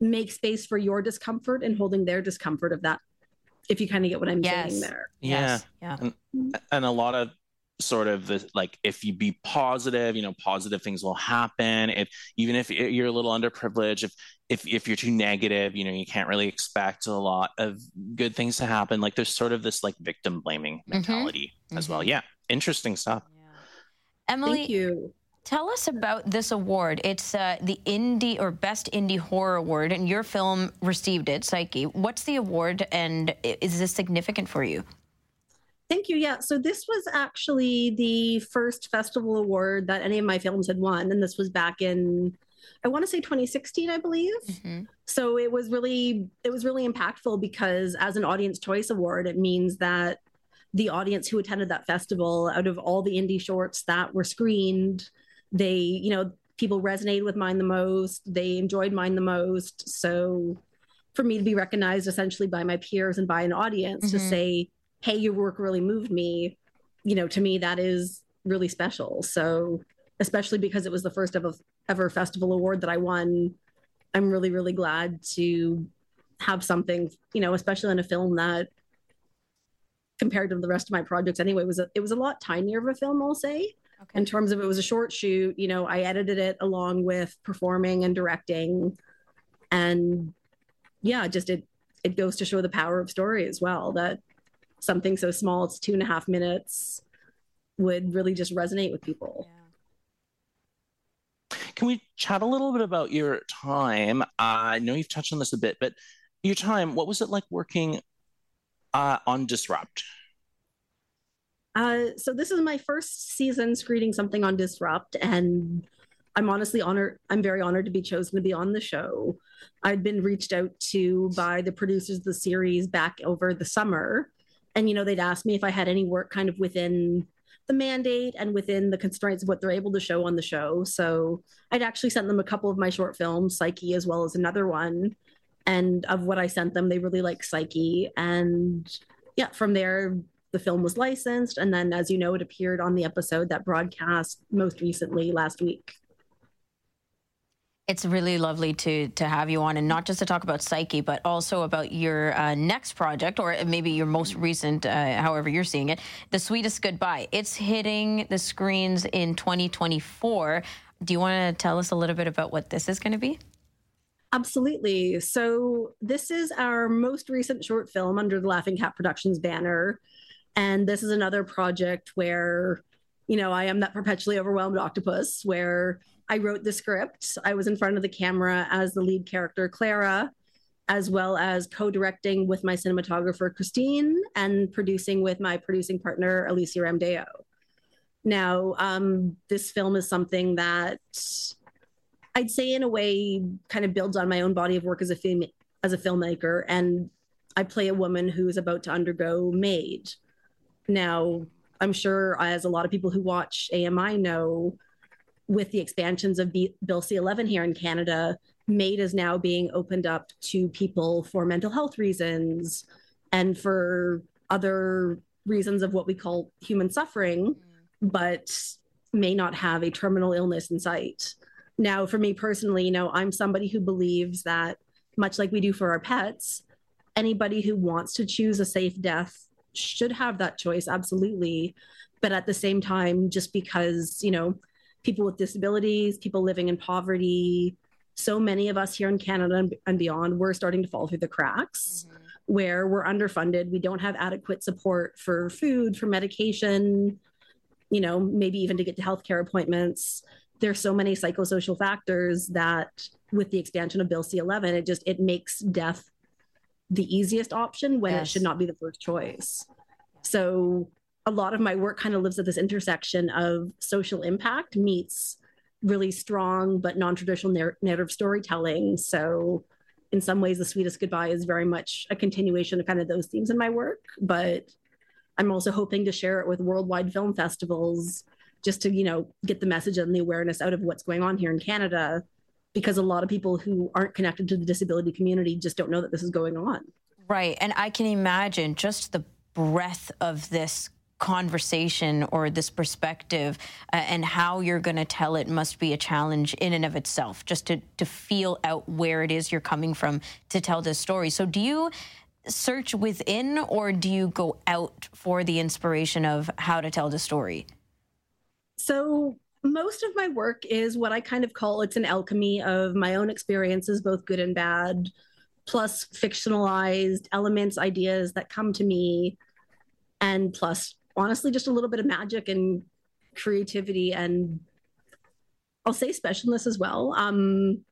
make space for your discomfort and holding their discomfort of that if you kind of get what i'm Yes. saying there. Yeah. yeah. and a lot of sort of the like if you be positive you know positive things will happen. If even if you're a little underprivileged if if if you're too negative you know you can't really expect a lot of good things to happen. Like there's sort of this like victim blaming mentality as well. Mhm. yeah. Interesting stuff. Emily thank you Tell us about this award. It's uh, the Indie or Best Indie Horror Award, and your film received it, Psyche. What's the award, and is this significant for you? thank you yeah so this was actually the first festival award that any of my films had won and this was back in i want to say 2016 i believe so it was really it was really impactful because as an audience choice award it means that the audience who attended that festival, out of all the indie shorts that were screened, they, you know, people resonated with mine the most. They enjoyed mine the most. So for me to be recognized essentially by my peers and by an audience mm-hmm. to say, hey, your work really moved me, you know, to me, that is really special. So, especially because it was the first ever, ever festival award that I won, I'm really, really glad to have something, you know, especially in a film that compared to the rest of my projects anyway was a, it was a lot tinier of a film i'll say okay. in terms of it was a short shoot you know i edited it along with performing and directing and yeah just it it goes to show the power of story as well that something so small it's two and a half minutes would really just resonate with people yeah. can we chat a little bit about your time uh, i know you've touched on this a bit but your time what was it like working uh, on disrupt uh, so this is my first season screening something on disrupt and i'm honestly honored i'm very honored to be chosen to be on the show. I'd been reached out to by the producers of the series back over the summer and you know they'd asked me if i had any work kind of within the mandate and within the constraints of what they're able to show on the show. So i'd actually sent them a couple of my short films psyche as well as another one and of what i sent them they really like psyche. And yeah from there the film was licensed and then as you know it appeared on the episode that broadcast most recently last week it's really lovely to to have you on, and not just to talk about Psyche, but also about your uh, next project, or maybe your most recent, uh, however you're seeing it, "The Sweetest Goodbye." It's hitting the screens in 2024. Do you want to tell us a little bit about what this is going to be? Absolutely. So this is our most recent short film under the Laughing Cat Productions banner, and this is another project where, you know, I am that perpetually overwhelmed octopus where I wrote the script. I was in front of the camera as the lead character, Clara, as well as co directing with my cinematographer, Christine, and producing with my producing partner, Alicia Ramdeo. Now, um, this film is something that I'd say, in a way, kind of builds on my own body of work as a film as a filmmaker, and I play a woman who is about to undergo MAID. Now, I'm sure, as a lot of people who watch AMI know, with the expansions of B- Bill C 11 here in Canada, MAID is now being opened up to people for mental health reasons and for other reasons of what we call human suffering, mm-hmm. but may not have a terminal illness in sight. Now, for me personally, you know, I'm somebody who believes that, much like we do for our pets, anybody who wants to choose a safe death should have that choice, absolutely. But at the same time, just because, you know, people with disabilities, people living in poverty. So many of us here in Canada and beyond, we're starting to fall through the cracks mm-hmm. where we're underfunded. We don't have adequate support for food, for medication, you know, maybe even to get to healthcare appointments. There's so many psychosocial factors that with the expansion of Bill C11, it just it makes death the easiest option when yes. it should not be the first choice. So a lot of my work kind of lives at this intersection of social impact meets really strong but non-traditional narrative storytelling so in some ways the sweetest goodbye is very much a continuation of kind of those themes in my work but i'm also hoping to share it with worldwide film festivals just to you know get the message and the awareness out of what's going on here in canada because a lot of people who aren't connected to the disability community just don't know that this is going on. Right and i can imagine just the breadth of this conversation or this perspective uh, and how you're going to tell it must be a challenge in and of itself just to to feel out where it is you're coming from to tell this story. So do you search within or do you go out for the inspiration of how to tell the story? So most of my work is what i kind of call it's an alchemy of my own experiences both good and bad plus fictionalized elements ideas that come to me and plus honestly just a little bit of magic and creativity and I'll say specialness as well. Um,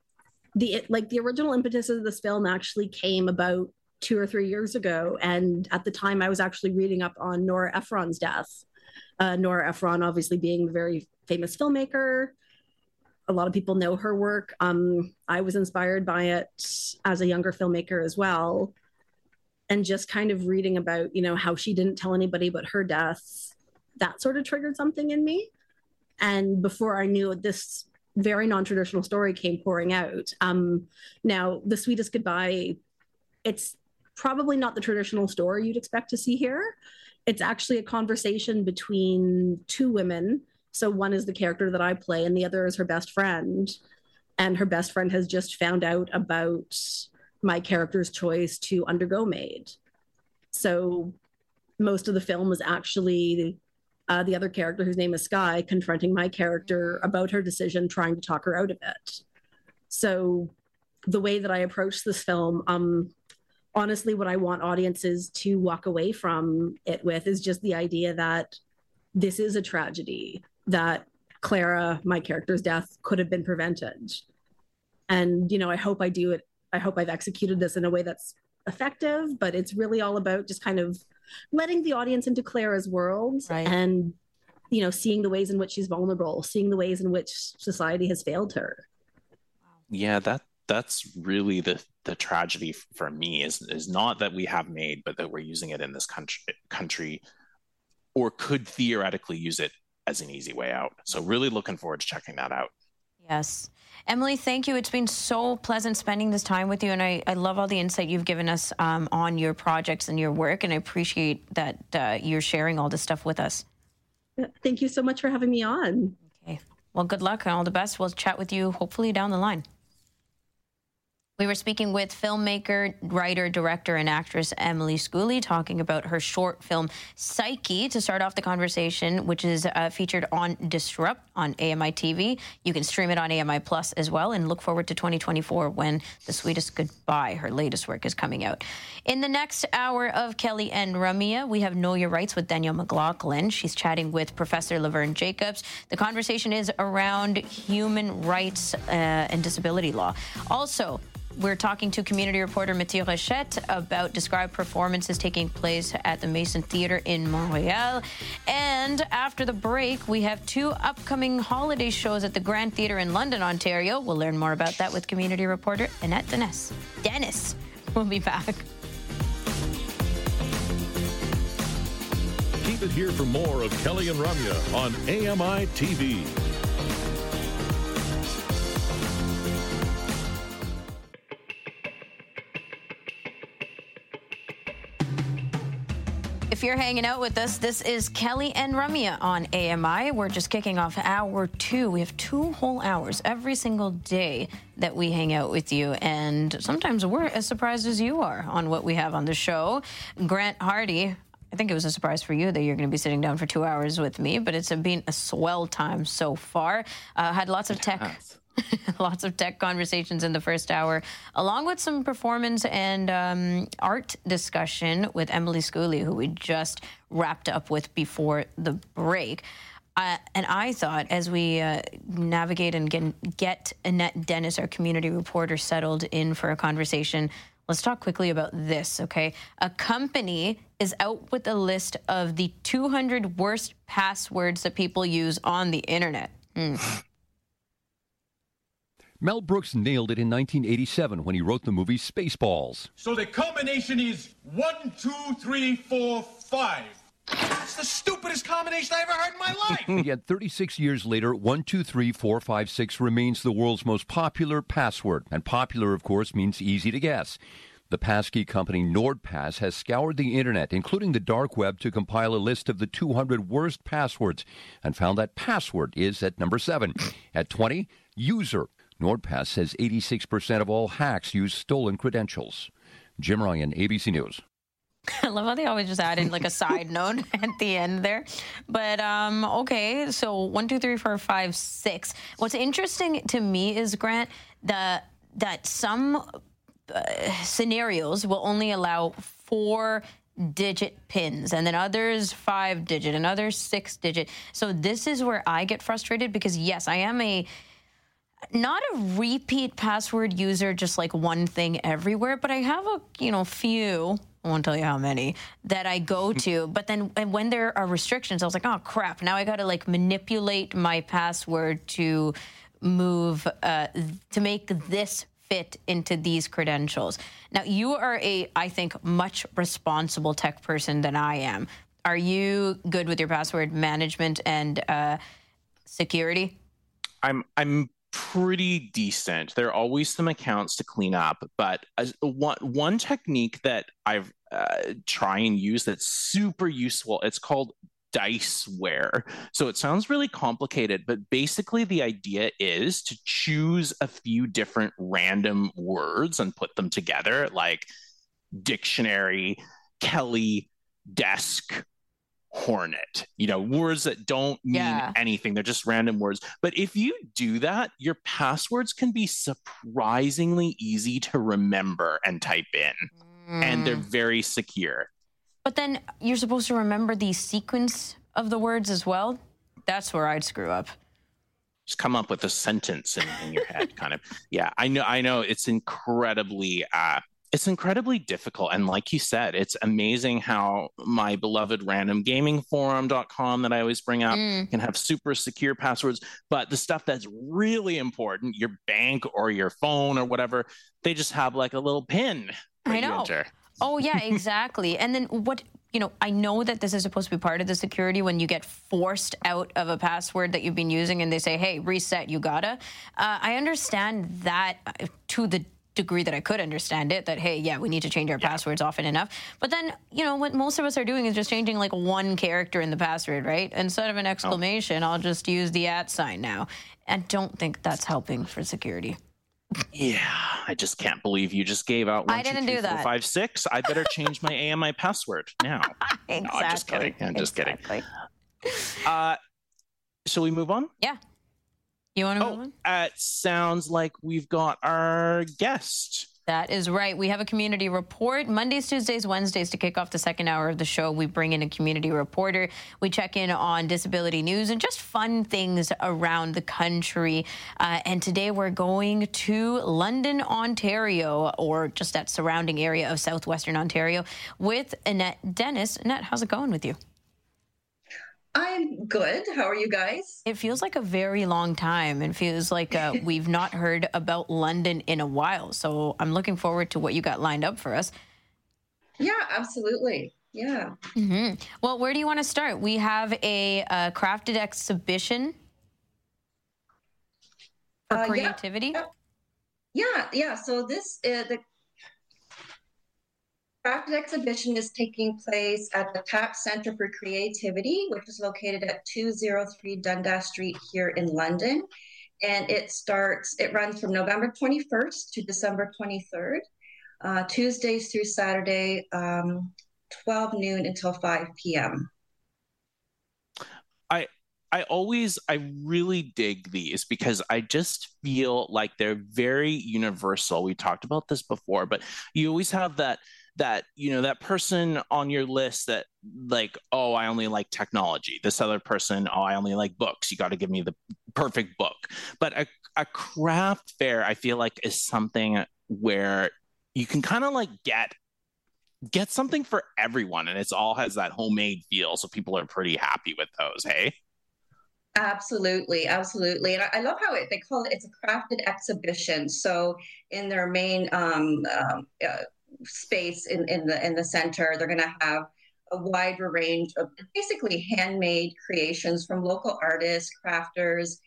the like the original impetus of this film actually came about two or three years ago, and at the time I was actually reading up on Nora Ephron's death. Uh, Nora Ephron, obviously being a very famous filmmaker, a lot of people know her work. Um, I was inspired by it as a younger filmmaker as well, and just kind of reading about, you know, how she didn't tell anybody but her deaths, that sort of triggered something in me. And before I knew it, this very non-traditional story came pouring out. Um, now, the sweetest goodbye, it's probably not the traditional story you'd expect to see here. It's actually a conversation between two women. So one is the character that I play, and the other is her best friend. And her best friend has just found out about my character's choice to undergo MAID. So most of the film was actually uh, the other character, whose name is Sky, confronting my character about her decision, trying to talk her out of it. So the way that I approach this film, um, honestly, what I want audiences to walk away from it with is just the idea that this is a tragedy, that Clara, my character's death, could have been prevented. And, you know, I hope I do it. I hope I've executed this in a way that's effective, but it's really all about just kind of letting the audience into Clara's world right. and, you know, seeing the ways in which she's vulnerable, seeing the ways in which society has failed her. Yeah, that that's really the the tragedy for me is is not that we have MAID, but that we're using it in this country country, or could theoretically use it as an easy way out. So really looking forward to checking that out. Yes. Emily, thank you. It's been so pleasant spending this time with you. And I, I love all the insight you've given us um, on your projects and your work. And I appreciate that uh, you're sharing all this stuff with us. Thank you so much for having me on. Okay. Well, good luck and all the best. We'll chat with you hopefully down the line. We were speaking with filmmaker, writer, director, and actress Emily Schooley talking about her short film Psyche to start off the conversation, which is uh, featured on Disrupt on AMI TV. You can stream it on AMI Plus as well and look forward to 2024 when The Sweetest Goodbye, her latest work, is coming out. In the next hour of Kelly and Ramya, we have Know Your Rights with Danielle McLaughlin. She's chatting with Professor Laverne Jacobs. The conversation is around human rights uh, and disability law. Also, we're talking to community reporter Mathieu Rochette about described performances taking place at the Maison Theatre in Montreal. And after the break, we have two upcoming holiday shows at the Grand Theatre in London, Ontario. We'll learn more about that with community reporter Annette Dennis. Dennis will be back. Keep it here for more of Kelly and Ramya on AMI TV. If you're hanging out with us, this is Kelly and Ramya on AMI. We're just kicking off hour two. We have two whole hours every single day that we hang out with you. And sometimes we're as surprised as you are on what we have on the show. Grant Hardy, I think it was a surprise for you that you're going to be sitting down for two hours with me, but it's been a swell time so far. Uh, had lots of tech. Lots of tech conversations in the first hour, along with some performance and um, art discussion with Emily Schooley, who we just wrapped up with before the break. Uh, and I thought, as we uh, navigate and get, get Annette Dennis, our community reporter, settled in for a conversation, let's talk quickly about this, okay? A company is out with a list of the 200 worst passwords that people use on the internet. Mm. Mel Brooks nailed it in 1987 when he wrote the movie Spaceballs. So the combination is one, two, three, four, five. That's the stupidest combination I ever heard in my life. Yet 36 years later, 123456 remains the world's most popular password. And popular, of course, means easy to guess. The passkey company NordPass has scoured the internet, including the dark web, to compile a list of the 200 worst passwords and found that password is at number 7. At 20, user. NordPass says 86% of all hacks use stolen credentials. Jim Ryan, ABC News. I love how they always just add in like a side note at the end there. But um, okay, so one, two, three, four, five, six. What's interesting to me is Grant that that some uh, scenarios will only allow four digit pins and then others five digit and others six digit. So this is where I get frustrated because yes, I am a not a repeat password user, just like one thing everywhere, but I have a, you know, few I won't tell you how many that I go to. But then when there are restrictions, I was like, oh crap! Now I got to like manipulate my password to move uh, to make this fit into these credentials. Now, you are a, I think, much responsible tech person than I am. Are you good with your password management and uh, security? I'm I'm pretty decent. There are always some accounts to clean up, but as, one one technique that I've uh, try and use that's super useful. It's called diceware. So it sounds really complicated, but basically the idea is to choose a few different random words and put them together, like dictionary, Kelly, desk, hornet you know words that don't mean yeah. anything they're just random words but if you do that your passwords can be surprisingly easy to remember and type in mm. and they're mm. very secure but then you're supposed to remember the sequence of the words as well that's where i'd screw up just come up with a sentence in, in your head kind of yeah i know i know it's incredibly uh it's incredibly difficult. And like you said, it's amazing how my beloved randomgamingforum.com that I always bring up mm. can have super secure passwords. But the stuff that's really important, your bank or your phone or whatever, they just have like a little pin. I know. Oh, yeah, exactly. and then what you know, I know that this is supposed to be part of the security when you get forced out of a password that you've been using and they say, hey, reset, you gotta. Uh, I understand that uh, to the degree that I could understand it that hey yeah we need to change our yeah. passwords often enough but then you know what most of us are doing is just changing like one character in the password right instead of an exclamation oh. I'll just use the at sign now and don't think that's helping for security yeah I just can't believe you just gave out one, I didn't two, three, do that. Four, five, six. I better change my AMI password now exactly. no, I'm just kidding I'm just exactly. kidding uh shall we move on yeah you want to oh, move on? Uh, it sounds like we've got our guest. That is right. We have a community report Mondays, Tuesdays, Wednesdays to kick off the second hour of the show. We bring in a community reporter. We check in on disability news and just fun things around the country. Uh, and today we're going to London, Ontario, or just that surrounding area of southwestern Ontario with Annette Dennis. Annette, how's it going with you? I'm good. How are you guys? It feels like a very long time and feels like uh, we've not heard about London in a while. So I'm looking forward to what you got lined up for us. Yeah, absolutely. Yeah. Mm-hmm. Well, where do you want to start? We have a, a crafted exhibition for uh, creativity. Yeah. yeah, yeah. So this uh, the Crafted exhibition is taking place at the TAP Center for Creativity, which is located at 203 Dundas Street here in London. And it starts, it runs from November 21st to December 23rd, uh, Tuesdays through Saturday, um, 12 noon until 5 p.m. I I always I really dig these because I just feel like they're very universal. We talked about this before, but you always have that that you know that person on your list that like oh i only like technology this other person oh i only like books you got to give me the perfect book but a, a craft fair i feel like is something where you can kind of like get get something for everyone and it's all has that homemade feel so people are pretty happy with those hey Absolutely, absolutely, and I, I love how it, they call it. It's a crafted exhibition. So in their main um, um, uh, space in, in the in the center. They're going to have a wide range of basically handmade creations from local artists, crafters,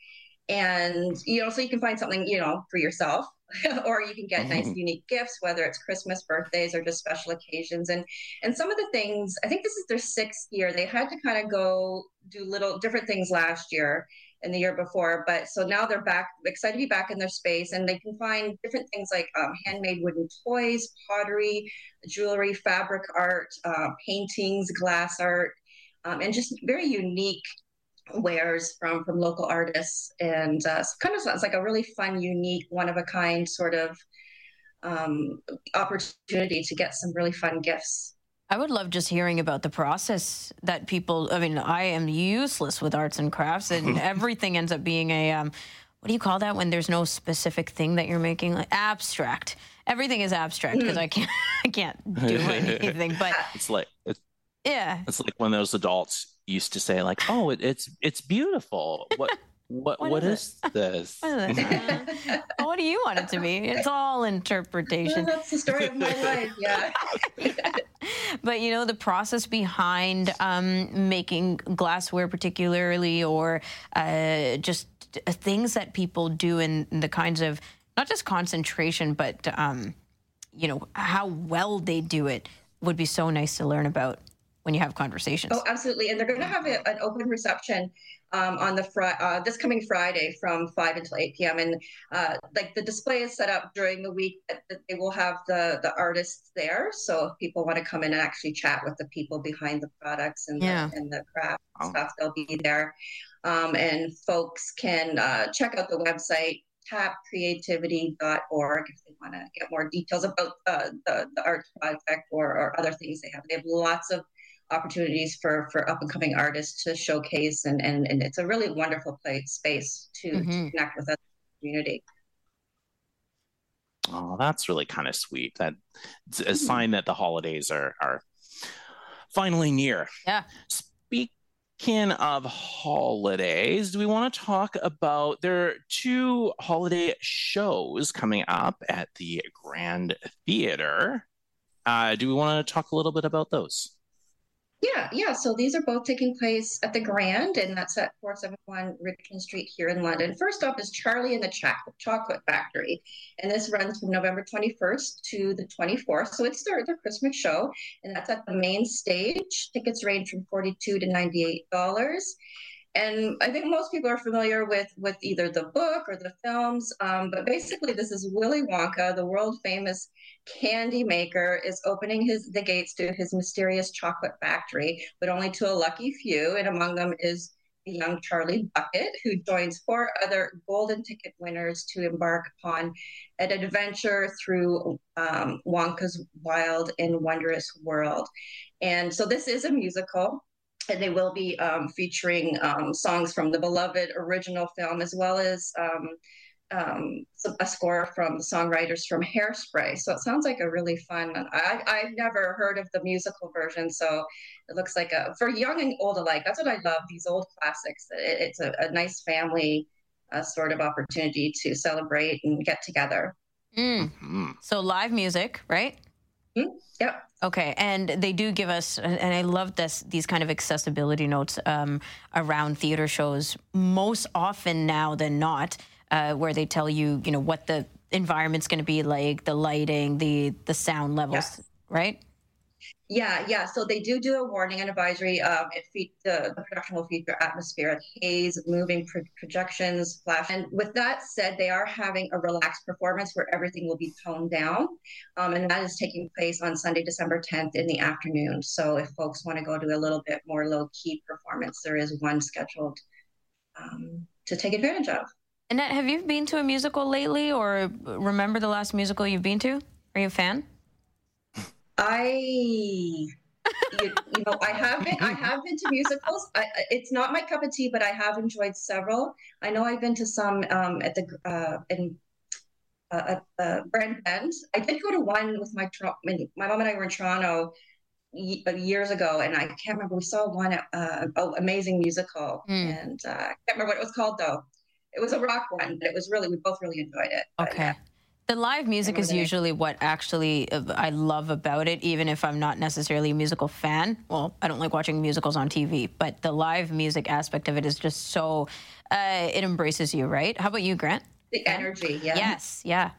and you know, so you can find something you know for yourself, or you can get nice, mm-hmm. unique gifts, whether it's Christmas, birthdays, or just special occasions. And and some of the things, I think this is their sixth year. They had to kind of go do little different things last year in the year before. But so now they're back, excited to be back in their space, and they can find different things like um, handmade wooden toys, pottery, jewelry, fabric art, uh, paintings, glass art, um, and just very unique wares from from local artists. And uh, kind of sounds like a really fun, unique, one of a kind sort of um, opportunity to get some really fun gifts I would love just hearing about the process that people. I mean, I am useless with arts and crafts, and everything ends up being a. Um, what do you call that when there's no specific thing that you're making? Like abstract. Everything is abstract because I can't. I can't do anything. But it's like it's, yeah. It's like when those adults used to say, like, "Oh, it, it's it's beautiful." What What What what is is, this? What is it? Uh, what do you want it to be? It's all interpretation. That's the story of my life. Yeah. But you know the process behind um, making glassware particularly or uh, just uh, things that people do in the kinds of not just concentration but um, you know how well they do it would be so nice to learn about when you have conversations Oh, absolutely. And they're going to have a, an open reception um, on the fri- uh, this coming Friday from 5 until 8 p.m. And uh, like the display is set up during the week that, they will have the, the artists there. So if people want to come in and actually chat with the people behind the products and, Yeah. the, and the craft stuff, they'll be there. Um, and folks can uh, check out the website tapcreativity.org if they want to get more details about uh, the, the art project or, or other things they have. They have lots of opportunities for for up and coming artists to showcase and and, and it's a really wonderful place space to, to Mhm. connect with the community Oh, that's really kind of sweet. That it's a sign that the holidays are are finally near. Yeah. Speaking of holidays, do we want to talk about there are two holiday shows coming up at the Grand Theater? Uh, do we want to talk a little bit about those? Yeah yeah so these are both taking place at the grand and that's at 471 richmond street here in london. First up is charlie and the Choc- chocolate factory and this runs from november 21st to the 24th so it's their, their christmas show and that's at the main stage. Tickets range from 42 to 98 dollars and I think most people are familiar with with either the book or the films. Um, but basically, this is Willy Wonka, the world famous candy maker, is opening his the gates to his mysterious chocolate factory, but only to a lucky few. And among them is the young Charlie Bucket, who joins four other golden ticket winners to embark upon an adventure through um, Wonka's wild and wondrous world. And so this is a musical and they will be um, featuring um, songs from the beloved original film as well as um, um, a score from the songwriters from Hairspray. So it sounds like a really fun. I, I've never heard of the musical version, so it looks like a for young and old alike. That's what I love. These old classics. It, it's a, a nice family uh, sort of opportunity to celebrate and get together. Mm. Hmm. So live music, right? Yep. Okay, and they do give us, and I love this these kind of accessibility notes um, around theater shows. Most often now than not, uh, where they tell you, you know, what the environment's going to be like, the lighting, the the sound levels, right? Yeah, yeah. So they do do a warning and advisory. Um, it fe- the, the production will feature atmospheric haze, moving pro- projections, flash. And with that said, they are having a relaxed performance where everything will be toned down, um, and that is taking place on Sunday, December 10th in the afternoon. So if folks want to go to a little bit more low key performance, there is one scheduled um, to take advantage of. Annette, have you been to a musical lately, or remember the last musical you've been to? Are you a fan? I, you, you know, I have been, I have been to musicals. I, it's not my cup of tea, but I have enjoyed several. I know I've been to some um, at the uh, in uh, at the Grand Bend. I did go to one with my my mom and I were in Toronto uh, years ago, and I can't remember. We saw one uh, oh, amazing musical, Mm. and uh, I can't remember what it was called though. It was a rock one, but it was really we both really enjoyed it. But, Okay. yeah. The live music is usually what actually uh, I love about it, even if I'm not necessarily a musical fan. Well, I don't like watching musicals on TV, but the live music aspect of it is just so, uh, it embraces you, right? How about you, Grant? The energy, yeah. Yes, yeah.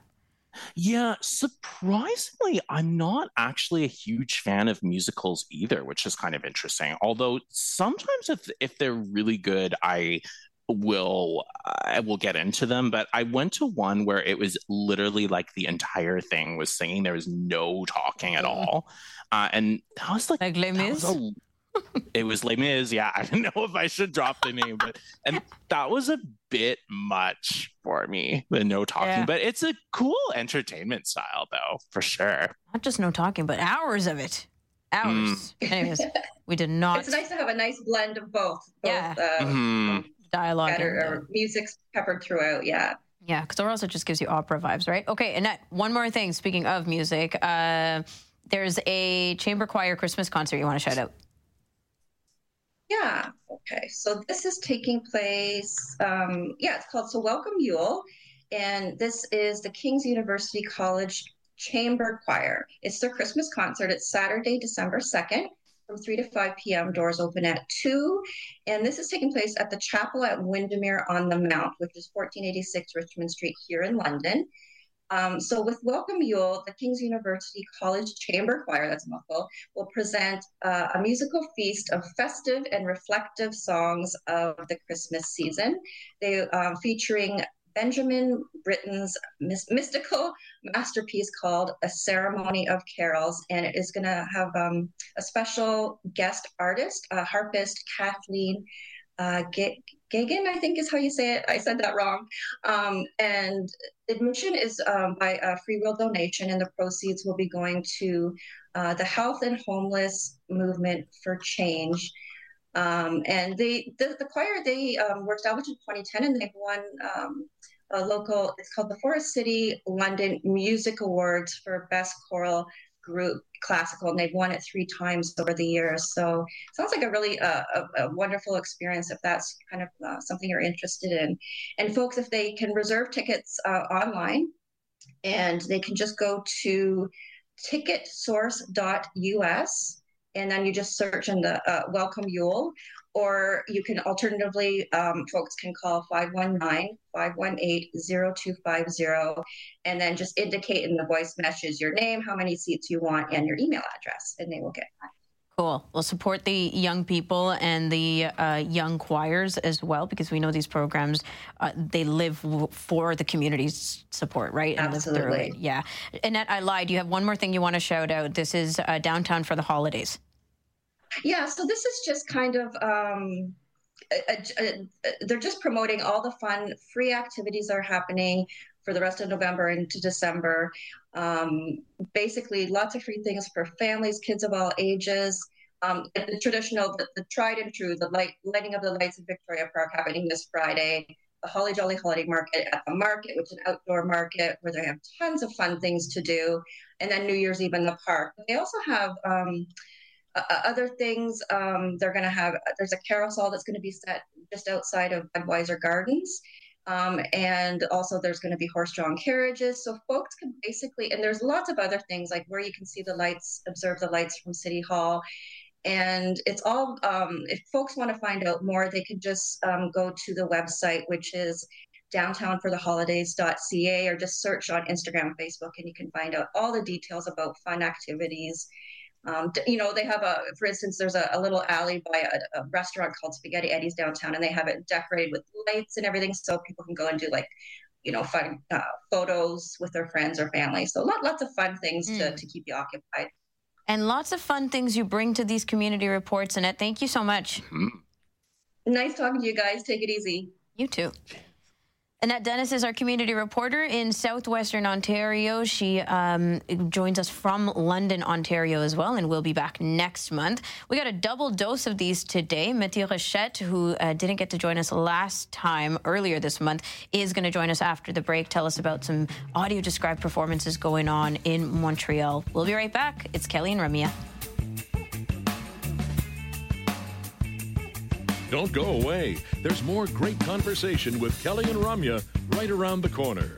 Yeah, surprisingly, I'm not actually a huge fan of musicals either, which is kind of interesting. Although sometimes if if they're really good, I will I will get into them. But I went to one where it was literally like the entire thing was singing. There was no talking at all, uh, and that was like Like Les that was Mis? a- it was Les Mis, yeah. I don't know if I should drop the name, but and that was a bit much for me, the no talking. Yeah. But it's a cool entertainment style, though, for sure. Not just no talking, but hours of it. Hours. Mm. Anyways, we did not It's nice to have a nice blend of both. both Yeah. uh, Mhm. Dialogue. better, and, or music's peppered throughout. Yeah. Yeah, because or else it just gives you opera vibes, right? Okay, Annette, one more thing. Speaking of music, uh, there's a chamber choir Christmas concert you want to shout out. Yeah. Okay. So this is taking place. Um, yeah, it's called So Welcome Yule, and this is the King's University College Chamber Choir. It's their Christmas concert. It's Saturday, December second, from 3 to 5 p.m. Doors open at 2. And this is taking place at the chapel at Windermere on the Mount, which is 1486 Richmond Street here in London. Um, so with Welcome Yule, the King's University College Chamber Choir, that's a mouthful, will present uh, a musical feast of festive and reflective songs of the Christmas season. They um, featuring Benjamin Britten's mystical masterpiece called A Ceremony of Carols, and it is going to have um, a special guest artist, uh, harpist Kathleen uh, Gagan, I think is how you say it. I said that wrong. Um, and admission is um, by a free will donation, and the proceeds will be going to uh, the Health and Homeless Movement for Change. Um, and they, the, the choir, they um, were established in 2010 and they've won um, a local, it's called the Forest City London Music Awards for Best Choral Group Classical, and they've won it three times over the years. So sounds like a really uh, a, a, wonderful experience if that's kind of uh, something you're interested in. And folks, if they can reserve tickets uh, online, and they can just go to ticketsource.us and then you just search in the uh, welcome Yule, or you can alternatively, um, folks can call 519 518 0250 and then just indicate in the voice message your name, how many seats you want, and your email address, and they will get that. Cool. We'll support the young people and the uh, young choirs as well, because we know these programs uh, they live for the community's support, right? And Absolutely. Yeah. Annette, I lied. You have one more thing you want to shout out. This is uh, downtown for the holidays. Yeah, so this is just kind of um, a, a, a, they're just promoting all the fun free activities are happening for the rest of November into December. Um, basically, lots of free things for families, kids of all ages. Um, the traditional, the, the, tried and true, the light, lighting of the lights in Victoria Park happening this Friday. The Holly Jolly Holiday Market at the market, which is an outdoor market where they have tons of fun things to do, and then New Year's Eve in the park. They also have um, other things, um, they're going to have, there's a carousel that's going to be set just outside of Budweiser Gardens. Um, and also there's going to be horse-drawn carriages. So folks can basically, and there's lots of other things like where you can see the lights, observe the lights from City Hall. And it's all, um, if folks want to find out more, they can just um, go to the website, which is downtownfortheholidays.ca or just search on Instagram, Facebook, and you can find out all the details about fun activities um, you know, they have a, for instance, there's a, a little alley by a, a, restaurant called Spaghetti Eddie's downtown, and they have it decorated with lights and everything, so people can go and do like, you know, fun uh, photos with their friends or family. So lot, lots of fun things mm. to, to keep you occupied. And lots of fun things you bring to these community reports, Annette. Thank you so much. Mm-hmm. Nice talking to you guys. Take it easy. You too. Annette Dennis is our community reporter in southwestern Ontario. She um, joins us from London, Ontario as well, and we'll be back next month. We got a double dose of these today. Mathieu Rochette, who uh, didn't get to join us last time earlier this month, is going to join us after the break. Tell us about some audio described performances going on in Montreal. We'll be right back. It's Kelly and Ramya. Don't go away. There's more great conversation with Kelly and Ramya right around the corner.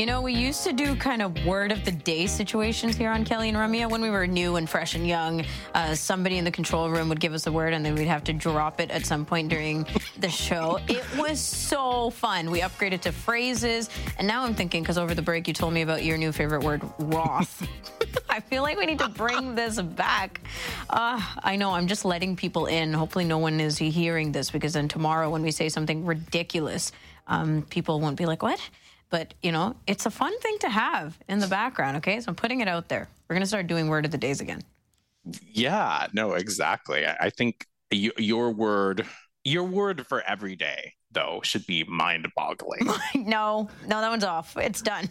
You know, we used to do kind of word of the day situations here on Kelly and Ramya when we were new and fresh and young. Uh, somebody in the control room would give us a word and then we'd have to drop it at some point during the show. It was so fun. We upgraded to phrases. And now I'm thinking, because over the break you told me about your new favorite word, wroth. I feel like we need to bring this back. Uh, I know, I'm just letting people in. Hopefully, no one is hearing this because then tomorrow when we say something ridiculous, um, people won't be like, what? But, you know, it's a fun thing to have in the background, okay? So I'm putting it out there. We're going to start doing word of the days again. Yeah, no, exactly. I think your word, your word for every day, though, should be mind-boggling. no, no, that one's off. It's done.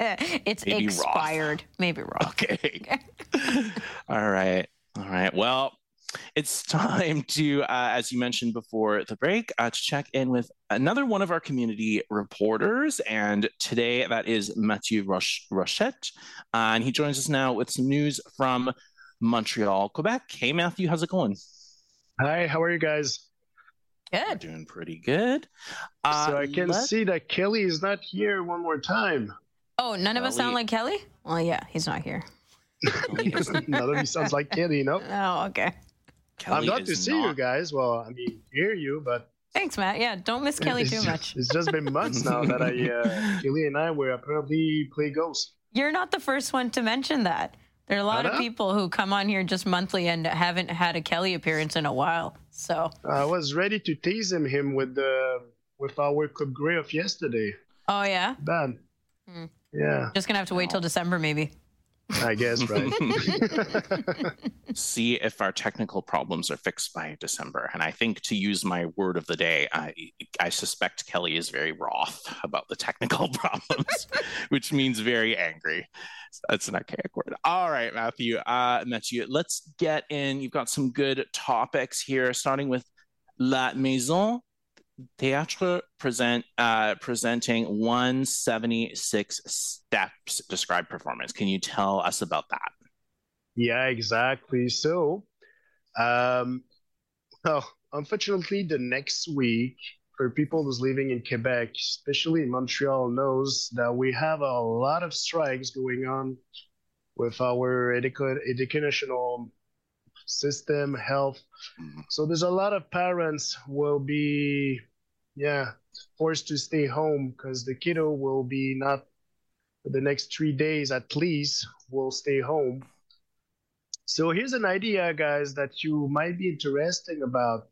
Okay. it's Maybe expired. Wroth. Maybe Wroth. Okay. All right. All right. Well, It's time to, uh, as you mentioned before the break, uh, to check in with another one of our community reporters. And today that is Mathieu Roch- Rochette. Uh, and he joins us now with some news from Montreal, Quebec. Hey, Matthew, how's it going? Hi, how are you guys? Good. We're doing pretty good. so I can let- see that Kelly is not here one more time. Oh, none of us sound like Kelly? Well, yeah, he's not here. None of you sounds like Kelly, no? Oh, okay. I'm glad to see you guys. Well, I mean, hear you, but Thanks, Matt. Yeah, don't miss Kelly too just- much. It's just been months now that I, uh, Kelly and I were apparently play Ghost. You're not the first one to mention that. There are a lot of people who come on here just monthly and haven't had a Kelly appearance in a while. So, I was ready to tease him, him with the with our Coupe Grey of yesterday. oh yeah, Bad. Hmm. Yeah, just gonna have to wait till December maybe. I guess right. see if our technical problems are fixed by December. And I think, to use my word of the day, I, I suspect Kelly is very wroth about the technical problems, which means very angry. That's an archaic word. All right, Matthew. Uh, Matthew, let's get in. You've got some good topics here, starting with La Maison Théâtre present uh, presenting 176 steps described performance. Can you tell us about that? Yeah, exactly. So, um, well, unfortunately, the next week, for people who's living in Quebec, especially in Montreal, knows that we have a lot of strikes going on with our educa- educational system, health. So there's a lot of parents will be, yeah, forced to stay home because the kiddo will be not for the next three days at least will stay home. So here's an idea, guys, that you might be interested about.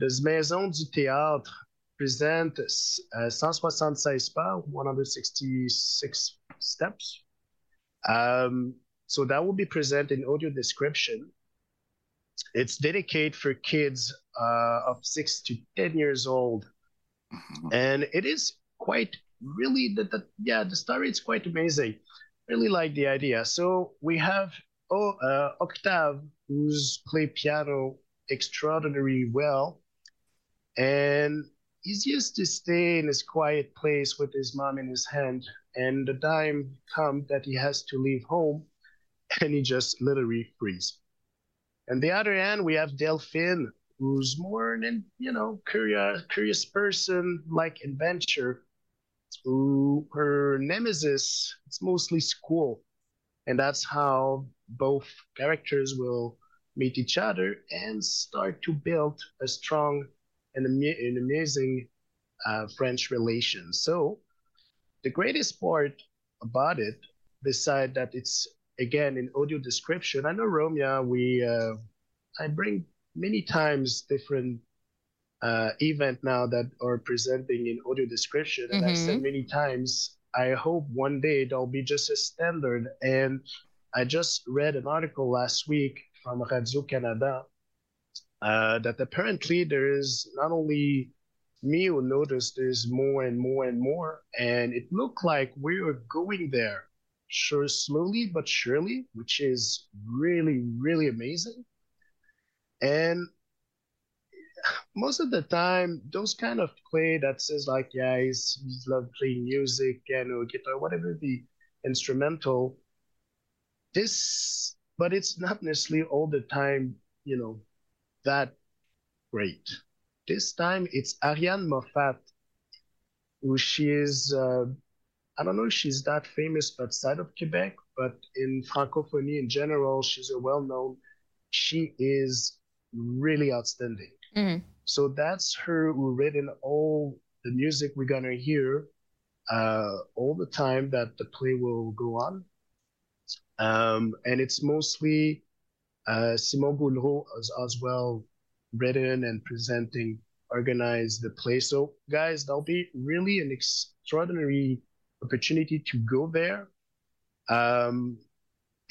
Does Maison du Théâtre present uh, 176 pas, 166 steps? Um, so that will be present in audio description. It's dedicated for kids uh, of six to 10 years old. And it is quite really, the, the, yeah, the story is quite amazing. Really like the idea. So we have oh, uh, Octave, who's play piano extraordinarily well, and he's used to stay in his quiet place with his mom in his hand. And the time comes that he has to leave home, and he just literally freeze. And the other hand, we have Delphine, who's more an you know curious curious person like adventure. Who her nemesis it's mostly school, and that's how both characters will meet each other and start to build a strong and ama- an amazing uh, French relation. So, the greatest part about it, beside that it's again in audio description, I know Ramya, we uh, I bring many times different uh, event now that are presenting in audio description, and I said many times. I hope one day there'll be just a standard and I just read an article last week from Radio Canada uh, that apparently there is not only me who noticed there's more and more and more, and it looked like we are going there, sure, slowly but surely, which is really, really amazing. And most of the time, those kind of play that says like, yeah, he's, he's love playing music, piano, guitar, whatever the instrumental this but it's not necessarily all the time you know that great. This time it's ariane moffatt who she is uh, i don't know if she's that famous outside of quebec but in francophonie in general she's a well-known she is really outstanding Mhm. so that's her who written all the music we're gonna hear uh, all the time that the play will go on um, and it's mostly uh, Simon Boulerice as, as well written and presenting, organize the play. So, guys, that'll be really an extraordinary opportunity to go there. Um,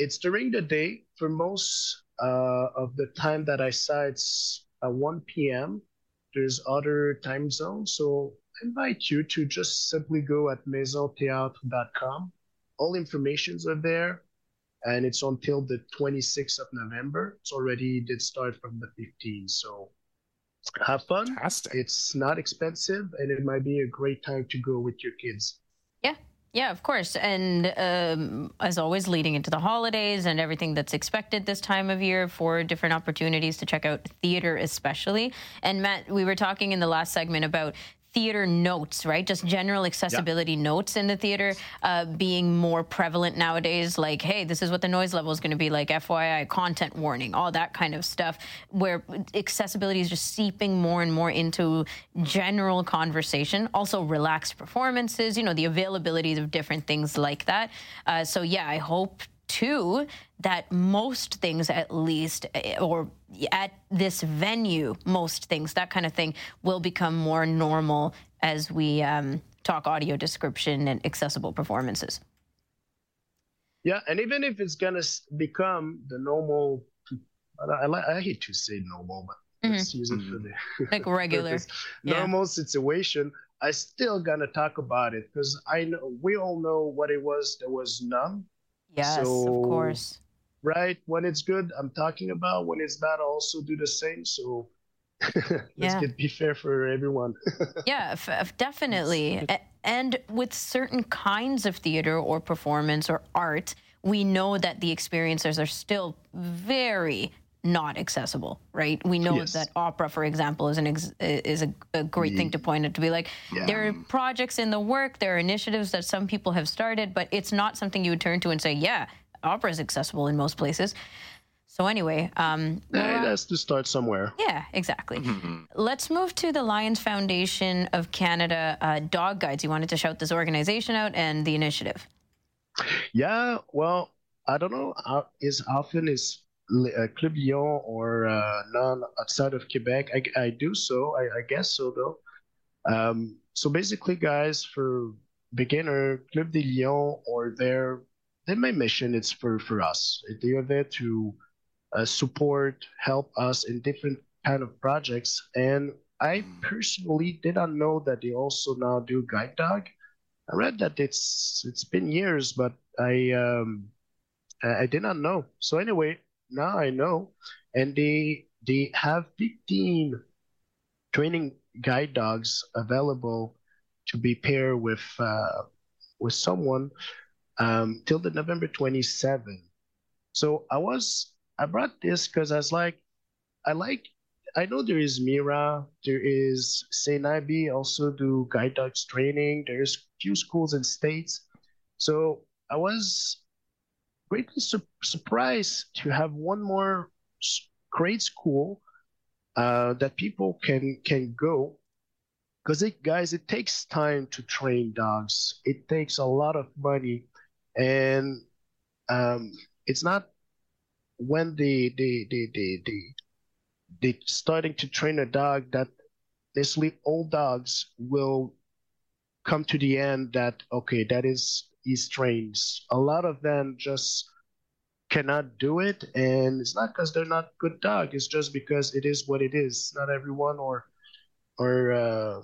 it's during the day. For most uh, of the time that I saw, it's at 1 p.m. There's other time zones. So, I invite you to just simply go at maisontheatre.com. All informations are there and it's until the 26th of November. It's already did start from the 15th. So have fun. Fantastic. It's not expensive, and it might be a great time to go with your kids. Yeah. Of course. And um, as always, leading into the holidays and everything that's expected this time of year for different opportunities to check out theater, especially. And Matt, we were talking in the last segment about theater notes, right? Just general accessibility yeah. notes in the theater uh, being more prevalent nowadays. Like, hey, this is what the noise level is going to be like, FYI, content warning, all that kind of stuff, where accessibility is just seeping more and more into general conversation. Also, relaxed performances, you know, the availability of different things like that. Uh, so, yeah, I hope too that most things at least eh, or at this venue most things that kind of thing will become more normal as we um, talk audio description and accessible performances. Yeah and even if it's gonna become the normal i, I, I hate to say normal but mm-hmm. let's use it for the like regular. normal yeah. situation I still gonna talk about it because I know we all know what it was that was numb Yes, so, of course. Right. When it's good, I'm talking about. When it's bad, I also do the same. So let's yeah. get be fair for everyone. yeah, f- definitely. And with certain kinds of theater or performance or art, we know that the experiencers are still very not accessible, right? We know yes. that opera, for example, is an ex- is a, a great thing to point out to be like yeah. there are projects in the work, there are initiatives that some people have started, but it's not something you would turn to and say, yeah, opera is accessible in most places. So anyway, um, has to start somewhere. Yeah, exactly. Mm-hmm. Let's move to the Lions Foundation of Canada uh, Dog Guides. You wanted to shout this organization out and the initiative. Yeah, well, I don't know. Uh, is often is uh, Club Lyon or uh, none outside of Quebec. I, I do so. I, I guess so though. Um, so basically, guys, for beginner Club de Lyon or their their main mission is for for us. They are there to uh, support, help us in different kind of projects. And I personally did not know that they also now do guide dog. I read that it's it's been years, but I um, I did not know. So anyway, now I know. And they they have 15 training guide dogs available to be paired with uh, with someone um, till the November 27. So I was I brought this because I was like, I like I know there is Mira, there is CNIB also do guide dogs training. There's few schools and states. So I was greatly su- surprised to have one more great school uh, that people can can go. Because it guys it takes time to train dogs. It takes a lot of money. And um, it's not when they the the the the, the starting to train a dog that necessarily all dogs will come to the end that okay that is these trains. A lot of them just cannot do it, and it's not because they're not good dog. It's just because it is what it is. Not everyone or or uh,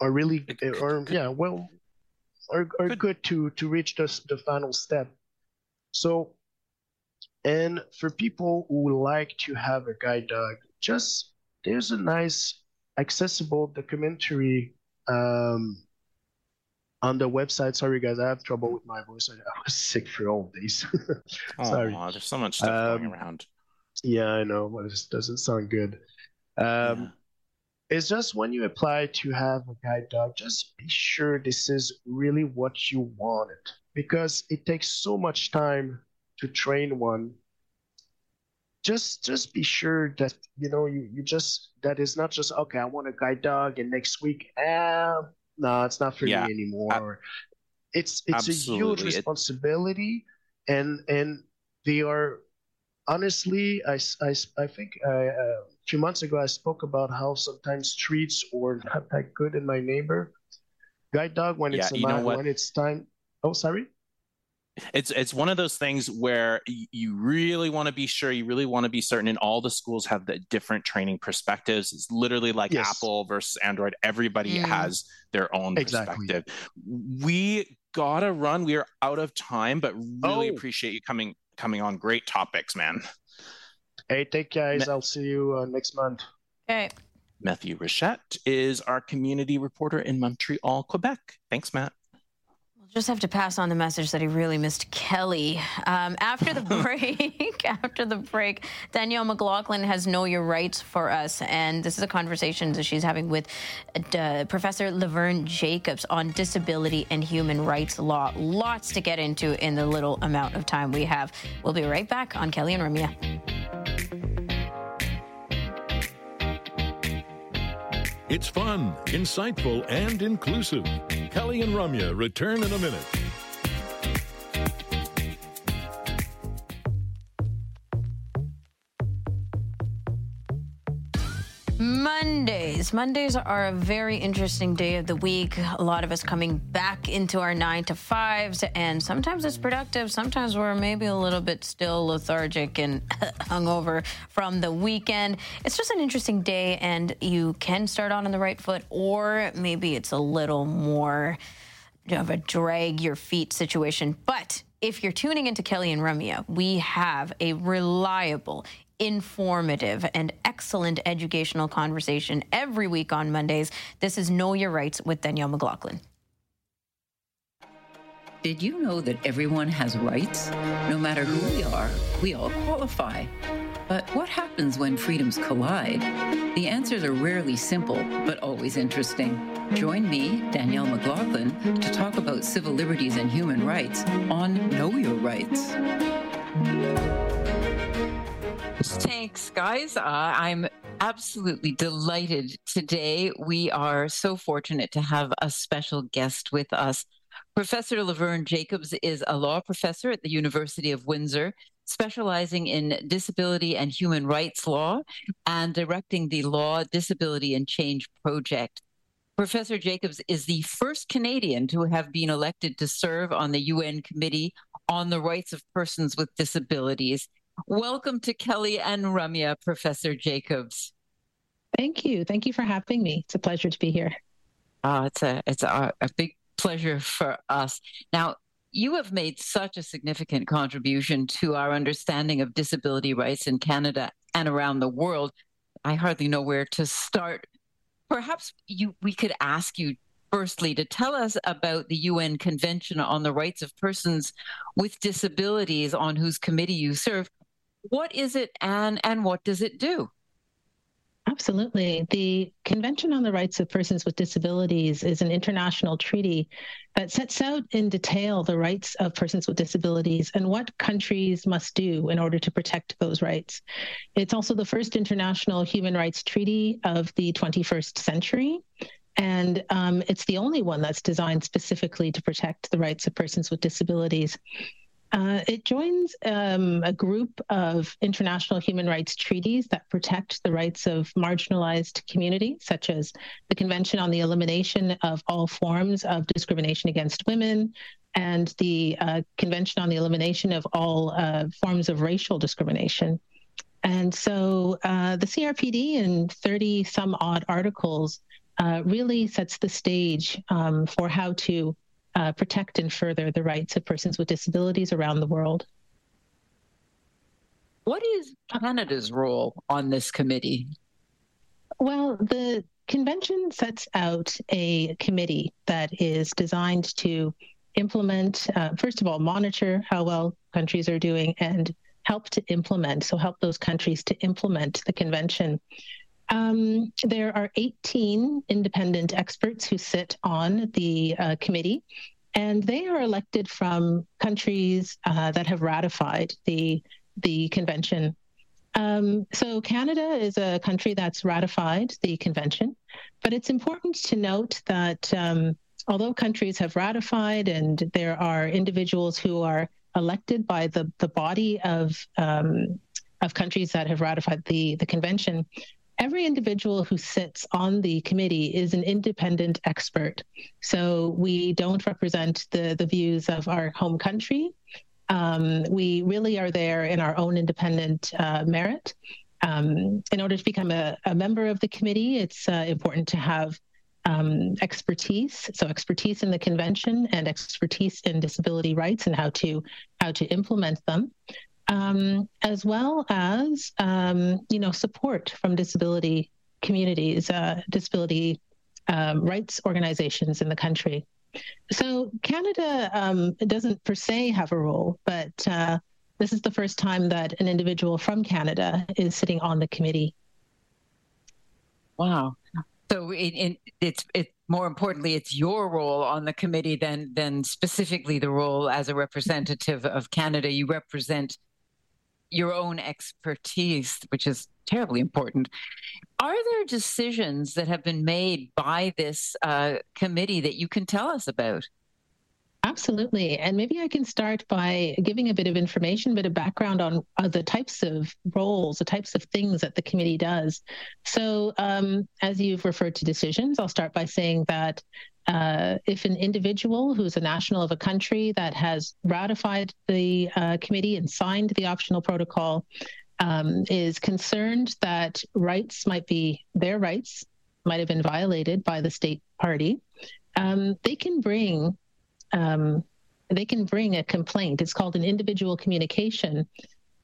are really or yeah well are, are good to to reach the the final step. So and for people who like to have a guide dog, just there's a nice accessible documentary um, on the website. Sorry, guys, I have trouble with my voice. I was sick for all days. sorry. Oh, there's so much stuff um, going around. Yeah, I know, but it just doesn't sound good. Um, yeah. It's just when you apply to have a guide dog, just be sure this is really what you wanted because it takes so much time to train one. Just just be sure that you know you, you just that is not just okay, I want a guide dog and next week, ah, no, it's not for yeah. me anymore. it's it's Absolutely. a huge responsibility, it... and and they are honestly, I, I, I think I, uh, a few months ago I spoke about how sometimes streets were not that good in my neighbor. Guide dog when yeah, it's a when it's time. Oh, sorry it's it's one of those things where you really want to be sure you really want to be certain and all the schools have the different training perspectives it's literally like yes. apple versus android everybody mm. has their own exactly. perspective we gotta run. We are out of time, but really Oh. appreciate you coming coming on. Great topics, man. Hey, take guys. I'll see you uh, next month. Okay. Matthew Rochette is our community reporter in Montreal, Quebec. Thanks, Matt. We'll just have to pass on the message that he really missed Kelly. Um, after the break, after the break, Danielle McLaughlin has Know Your Rights for us. And this is a conversation that she's having with uh, Professor Laverne Jacobs on disability and human rights law. Lots to get into in the little amount of time we have. We'll be right back on Kelly and Ramya. It's fun, insightful, and inclusive. Kelly and Ramya return in a minute. Mondays. Mondays are a very interesting day of the week. A lot of us coming back into our nine to fives, and sometimes it's productive. Sometimes we're maybe a little bit still lethargic and hungover from the weekend. It's just an interesting day, and you can start on on the right foot, or maybe it's a little more of a drag your feet situation. But if you're tuning into Kelly and Ramya, we have a reliable, informative, and excellent educational conversation every week on Mondays. This is Know Your Rights with Danielle McLaughlin. Did you know that everyone has rights? No matter who we are, we all qualify. But what happens when freedoms collide? The answers are rarely simple, but always interesting. Join me, Danielle McLaughlin, to talk about civil liberties and human rights on Know Your Rights. Thanks, guys. Uh, I'm absolutely delighted today. We are so fortunate to have a special guest with us. Professor Laverne Jacobs is a law professor at the University of Windsor, specializing in disability and human rights law and directing the Law, Disability, and Change Project. Professor Jacobs is the first Canadian to have been elected to serve on the UN Committee on the Rights of Persons with Disabilities. Welcome to Kelly and Ramya, Professor Jacobs. Thank you. Thank you for having me. It's a pleasure to be here. Uh, it's a it's a, a big pleasure for us. Now, you have made such a significant contribution to our understanding of disability rights in Canada and around the world. I hardly know where to start. Perhaps you we could ask you firstly to tell us about the UN Convention on the Rights of Persons with Disabilities on whose committee you serve. What is it and and what does it do? Absolutely. The Convention on the Rights of Persons with Disabilities is an international treaty that sets out in detail the rights of persons with disabilities and what countries must do in order to protect those rights. It's also the first international human rights treaty of the 21st century. And um, it's the only one that's designed specifically to protect the rights of persons with disabilities. Uh, it joins um, a group of international human rights treaties that protect the rights of marginalized communities, such as the Convention on the Elimination of All Forms of Discrimination Against Women and the uh, Convention on the Elimination of All uh, Forms of Racial Discrimination. And so uh, the CRPD in 30 some odd articles uh, really sets the stage um, for how to uh, protect and further the rights of persons with disabilities around the world. What is Canada's role on this committee? Well, the convention sets out a committee that is designed to implement, uh, first of all, monitor how well countries are doing and help to implement, so help those countries to implement the convention. Um, there are 18 independent experts who sit on the uh, committee, and they are elected from countries uh, that have ratified the the convention. Um, so Canada is a country that's ratified the convention, but it's important to note that um, although countries have ratified and there are individuals who are elected by the the body of um, of countries that have ratified the the convention, every individual who sits on the committee is an independent expert. So we don't represent the, the views of our home country. Um, we really are there in our own independent uh, merit. Um, in order to become a, a, member of the committee, it's uh, important to have um, expertise, so expertise in the convention and expertise in disability rights and how to how to implement them, um, as well as um, you know support from disability communities, uh, disability um, rights organizations in the country. So Canada um, doesn't per se have a role, but uh, this is the first time that an individual from Canada is sitting on the committee. Wow. So it, it, it's it more importantly, it's your role on the committee than than specifically the role as a representative of Canada. You represent your own expertise, which is terribly important. Are there decisions that have been made by this uh, committee that you can tell us about? Absolutely. And maybe I can start by giving a bit of information, a bit of background on uh, the types of roles, the types of things that the committee does. So, um, as you've referred to decisions, I'll start by saying that uh, if an individual who's a national of a country that has ratified the uh, committee and signed the optional protocol um, is concerned that rights might be their rights might have been violated by the state party, um, they can bring um, they can bring a complaint. It's called an individual communication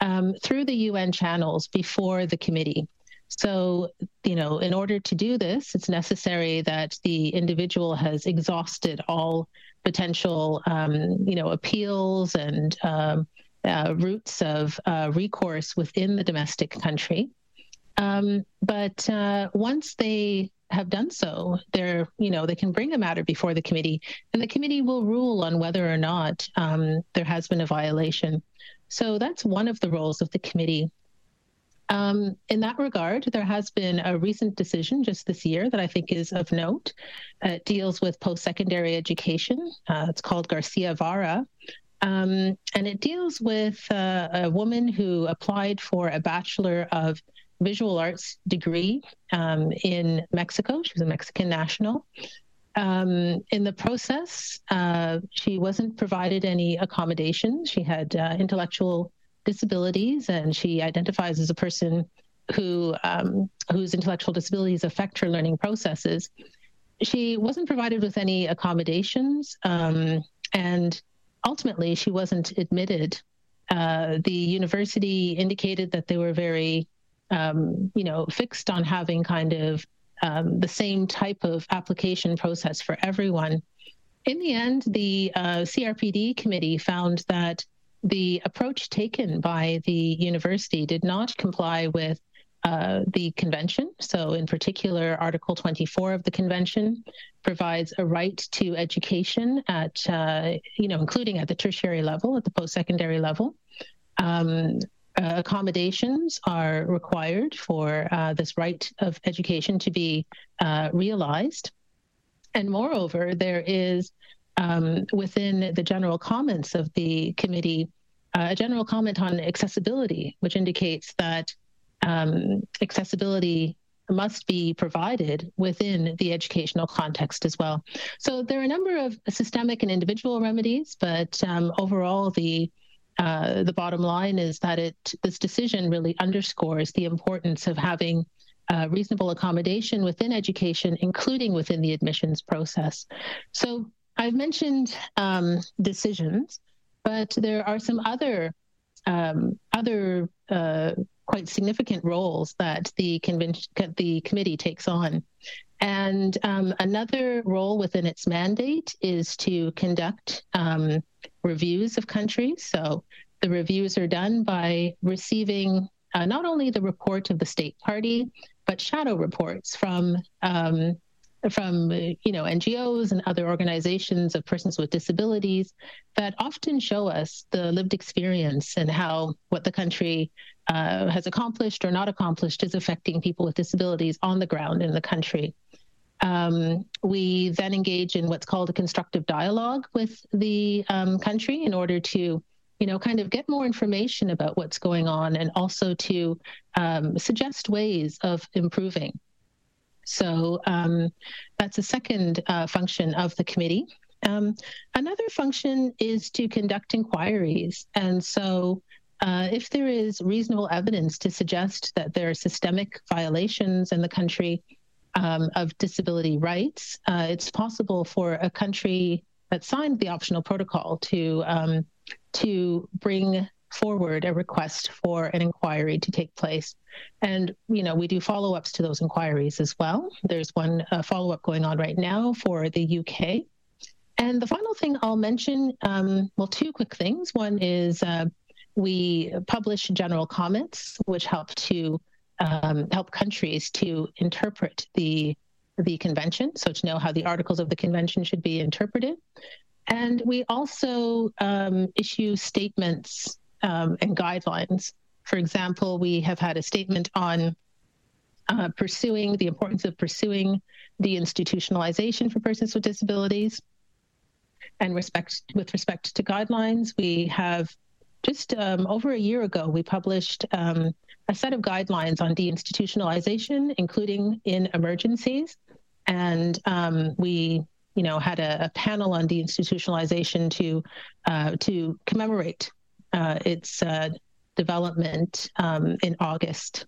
um, through the UN channels before the committee. So, you know, in order to do this, it's necessary that the individual has exhausted all potential, um, you know, appeals and um, uh, routes of uh, recourse within the domestic country. Um, but uh, once they have done so, they're, you know, they can bring a matter before the committee, and the committee will rule on whether or not um, there has been a violation. So that's one of the roles of the committee. Um, in that regard, there has been a recent decision just this year that I think is of note. it deals with post secondary education. Uh, it's called Garcia Vara. Um, and it deals with uh, a woman who applied for a Bachelor of visual arts degree um, in Mexico. She was a Mexican national. Um, in the process, uh, she wasn't provided any accommodations. She had uh, intellectual disabilities, and she identifies as a person who um, whose intellectual disabilities affect her learning processes. She wasn't provided with any accommodations, um, and ultimately, she wasn't admitted. Uh, the university indicated that they were very um, you know, fixed on having kind of um, the same type of application process for everyone. In the end, the uh, CRPD committee found that the approach taken by the university did not comply with uh, the convention. So, in particular, Article 24 of the convention provides a right to education at, uh, you know, including at the tertiary level, at the post secondary level. Um, uh, accommodations are required for uh, this right of education to be uh, realized. And moreover, there is um, within the general comments of the committee uh, a general comment on accessibility, which indicates that um, accessibility must be provided within the educational context as well. So there are a number of systemic and individual remedies, but um, overall, the uh, the bottom line is that it this decision really underscores the importance of having uh, reasonable accommodation within education, including within the admissions process. So I've mentioned um, decisions, but there are some other um, other uh, quite significant roles that the convention the committee takes on. And um, another role within its mandate is to conduct um, reviews of countries. So the reviews are done by receiving uh, not only the report of the state party, but shadow reports from um, from you know NGOs and other organizations of persons with disabilities that often show us the lived experience and how what the country uh, has accomplished or not accomplished is affecting people with disabilities on the ground in the country. Um, we then engage in what's called a constructive dialogue with the um, country in order to, you know, kind of get more information about what's going on and also to um, suggest ways of improving. So um, that's a second uh, function of the committee. Um, another function is to conduct inquiries. And so uh, if there is reasonable evidence to suggest that there are systemic violations in the country, um, of disability rights, uh, it's possible for a country that signed the optional protocol to um, to bring forward a request for an inquiry to take place. And, you know, we do follow ups to those inquiries as well. There's one uh, follow up going on right now for the UK. And the final thing I'll mention um, well, two quick things. One is uh, we publish general comments, which help to um, help countries to interpret the the convention, so to know how the articles of the convention should be interpreted. And we also um, issue statements um, and guidelines. For example, we have had a statement on uh, pursuing the importance of pursuing the institutionalization for persons with disabilities. And respect with respect to guidelines, we have just um, over a year ago, we published um, a set of guidelines on deinstitutionalization, including in emergencies. And um, we, you know, had a, a, panel on deinstitutionalization to uh, to commemorate uh, its uh, development um, in August.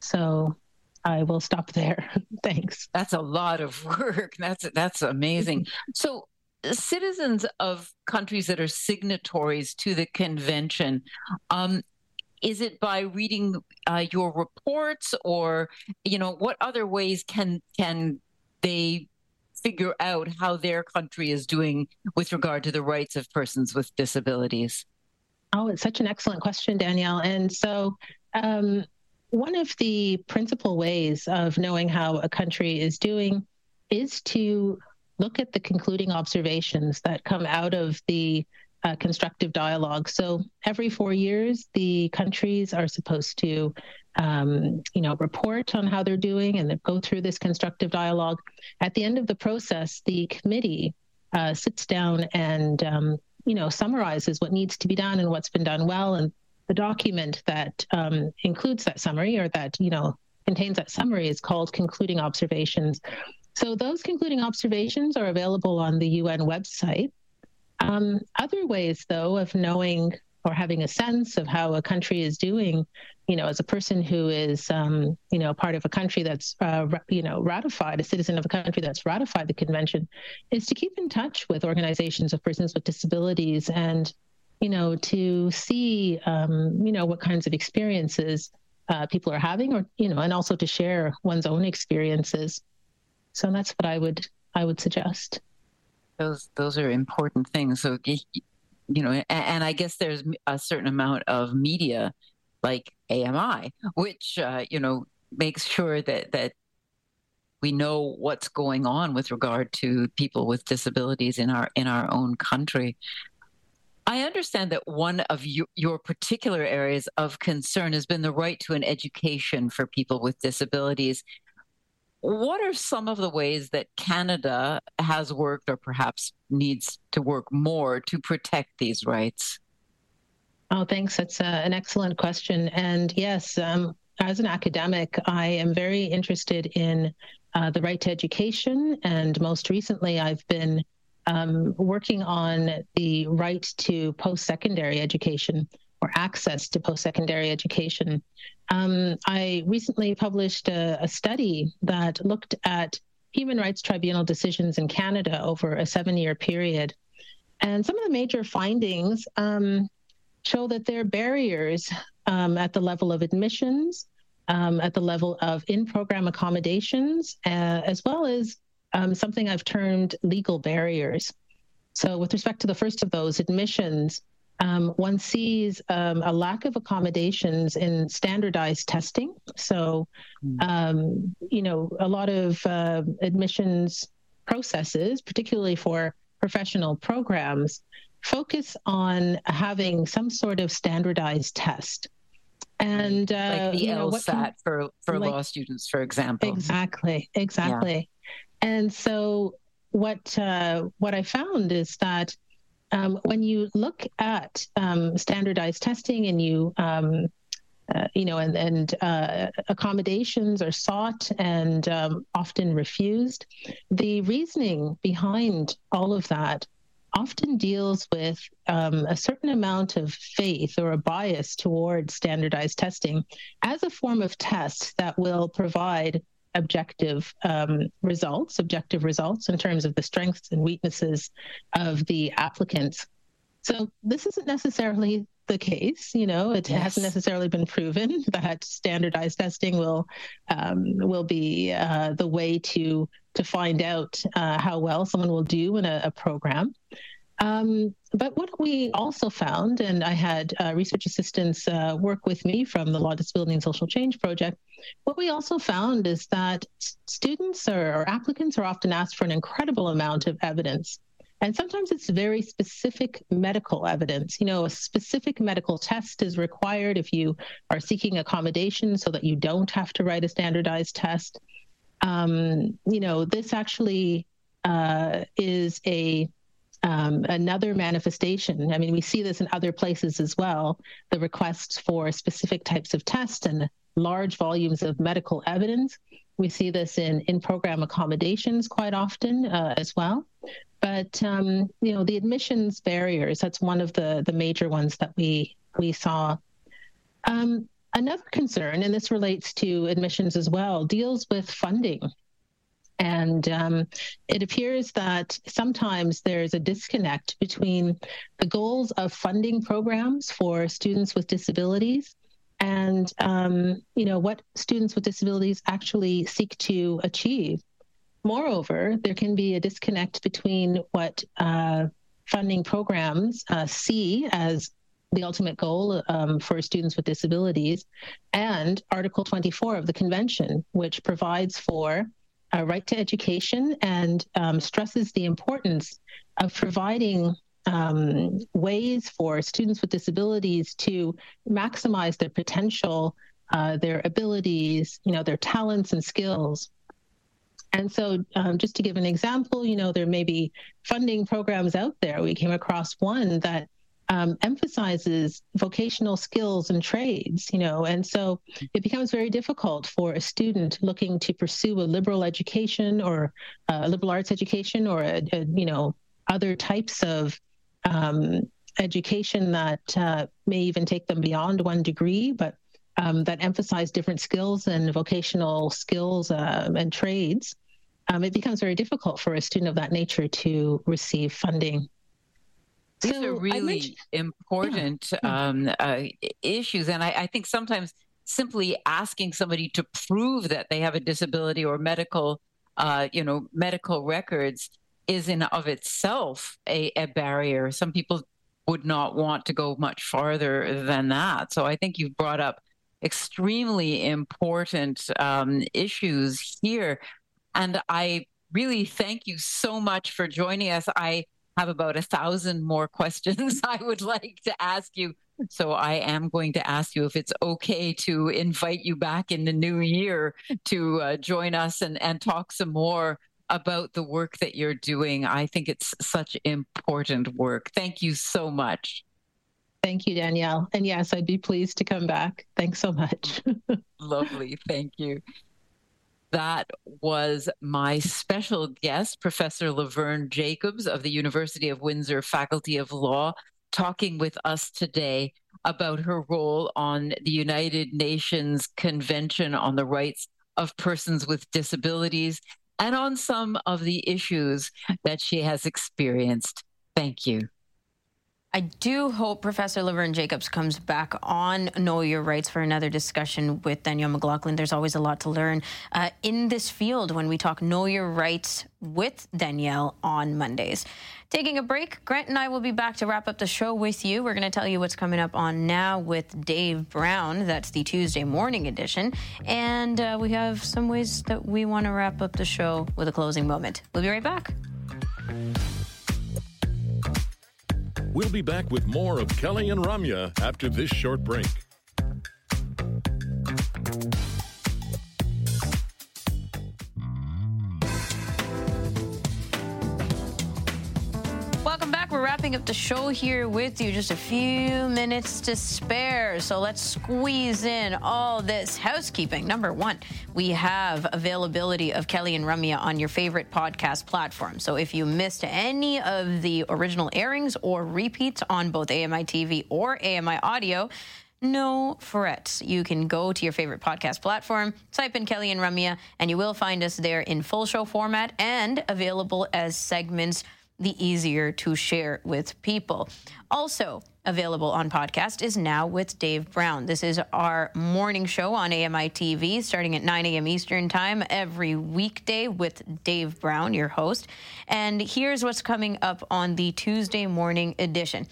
So I will stop there. Thanks. That's a lot of work. That's that's amazing. So citizens of countries that are signatories to the convention, um, is it by reading uh, your reports, or you know, what other ways can can they figure out how their country is doing with regard to the rights of persons with disabilities? Oh, it's such an excellent question, Danielle. And so, um, one of the principal ways of knowing how a country is doing is to look at the concluding observations that come out of the uh, constructive dialogue. So every four years, the countries are supposed to, um, you know, report on how they're doing and go through this constructive dialogue. At the end of the process, the committee uh, sits down and um, you know, summarizes what needs to be done and what's been done well. And the document that um, includes that summary or that, you know, contains that summary is called concluding observations. So those concluding observations are available on the UN website. Um, other ways, though, of knowing or having a sense of how a country is doing, you know, as a person who is, um, you know, part of a country that's, uh, you know, ratified, a citizen of a country that's ratified the convention, is to keep in touch with organizations of persons with disabilities and, you know, to see, um, you know, what kinds of experiences uh, people are having, or you know, and also to share one's own experiences. So that's what I would I would suggest. Those those are important things. So you know, and, and I guess there's a certain amount of media like AMI, which uh, you know makes sure that that we know what's going on with regard to people with disabilities in our in our own country. I understand that one of you, your particular areas of concern has been the right to an education for people with disabilities. What are some of the ways that Canada has worked or perhaps needs to work more to protect these rights? Oh, thanks. That's uh, an excellent question. And yes, um, as an academic, I am very interested in uh, the right to education. And most recently, I've been um, working on the right to post secondary education or access to post secondary education. Um, I recently published a, a, study that looked at human rights tribunal decisions in Canada over a seven year period. And some of the major findings um, show that there are barriers um, at the level of admissions, um, at the level of in program accommodations, uh, as well as um, something I've termed legal barriers. So, with respect to the first of those, admissions, um, one sees um, a lack of accommodations in standardized testing. So, hmm. um, you know, a lot of uh, admissions processes, particularly for professional programs, focus on having some sort of standardized test. And uh, like the you know, LSAT can, for for like, law students, for example. Exactly, exactly. Yeah. And so, what uh, what I found is that um, when you look at um, standardized testing and you um, uh, you know, and, and uh, accommodations are sought and um, often refused. The reasoning behind all of that often deals with um, a certain amount of faith or a bias towards standardized testing as a form of test that will provide objective um, results, objective results in terms of the strengths and weaknesses of the applicants. So this isn't necessarily the case. You know, it yes. hasn't necessarily been proven that standardized testing will um, will be uh, the way to to find out uh, how well someone will do in a, a program. Um, but what we also found, and I had uh, research assistants uh, work with me from the Law, Disability, and Social Change Project, what we also found is that students or, or applicants are often asked for an incredible amount of evidence. And sometimes it's very specific medical evidence. You know, a specific medical test is required if you are seeking accommodation so that you don't have to write a standardized test. Um, you know, this actually uh, is a um, another manifestation. I mean, we see this in other places as well. The requests for specific types of tests and large volumes of medical evidence. We see this in in program accommodations quite often uh, as well. But um, you know, the admissions barriers. That's one of the the major ones that we we saw. Um, another concern, and this relates to admissions as well, deals with funding. And um, it appears that sometimes there's a disconnect between the goals of funding programs for students with disabilities and um, you know what students with disabilities actually seek to achieve. Moreover, there can be a disconnect between what uh, funding programs uh, see as the ultimate goal um, for students with disabilities and Article 24 of the Convention, which provides for a right to education and um, stresses the importance of providing um, ways for students with disabilities to maximize their potential, uh, their abilities, you know, their talents and skills. And so, um, just to give an example, you know, there may be funding programs out there. We came across one that um, emphasizes vocational skills and trades, you know, and so it becomes very difficult for a student looking to pursue a liberal education or a liberal arts education or a, a you know other types of um, education that uh, may even take them beyond one degree, but um, that emphasize different skills and vocational skills uh, and trades. Um, it becomes very difficult for a student of that nature to receive funding these so are really important yeah. um, uh, issues, and I, I, think sometimes simply asking somebody to prove that they have a disability or medical, uh, you know, medical records is in of itself a, a barrier. Some people would not want to go much farther than that. So I think you've brought up extremely important um, issues here, and I really thank you so much for joining us. I have about a thousand more questions I would like to ask you. So I am going to ask you if it's okay to invite you back in the new year to uh, join us and, and talk some more about the work that you're doing. I think it's such important work. Thank you so much. Thank you, Danielle. And yes, I'd be pleased to come back. Thanks so much. Lovely. Thank you that was my special guest, Professor Laverne Jacobs of the University of Windsor Faculty of Law, talking with us today about her role on the United Nations Convention on the Rights of Persons with Disabilities and on some of the issues that she has experienced. Thank you. I do hope Professor Laverne Jacobs comes back on Know Your Rights for another discussion with Danielle McLaughlin. There's always a lot to learn uh, in this field when we talk Know Your Rights with Danielle on Mondays. Taking a break, Grant and I will be back to wrap up the show with you. We're going to tell you what's coming up on Now with Dave Brown. That's the Tuesday morning edition. And uh, we have some ways that we want to wrap up the show with a closing moment. We'll be right back. We'll be back with more of Kelly and Ramya after this short break. We're wrapping up the show here with you. Just a few minutes to spare. So let's squeeze in all this housekeeping. Number one, we have availability of Kelly and Ramya on your favorite podcast platform. So if you missed any of the original airings or repeats on both AMI TV or AMI Audio, no frets. You can go to your favorite podcast platform, type in Kelly and Ramya, and you will find us there in full show format and available as segments, the easier to share with people. Also, available on podcast is Now with Dave Brown. This is our morning show on AMI TV starting at 9 a.m. Eastern Time every weekday with Dave Brown, your host. And here's what's coming up on the Tuesday morning edition.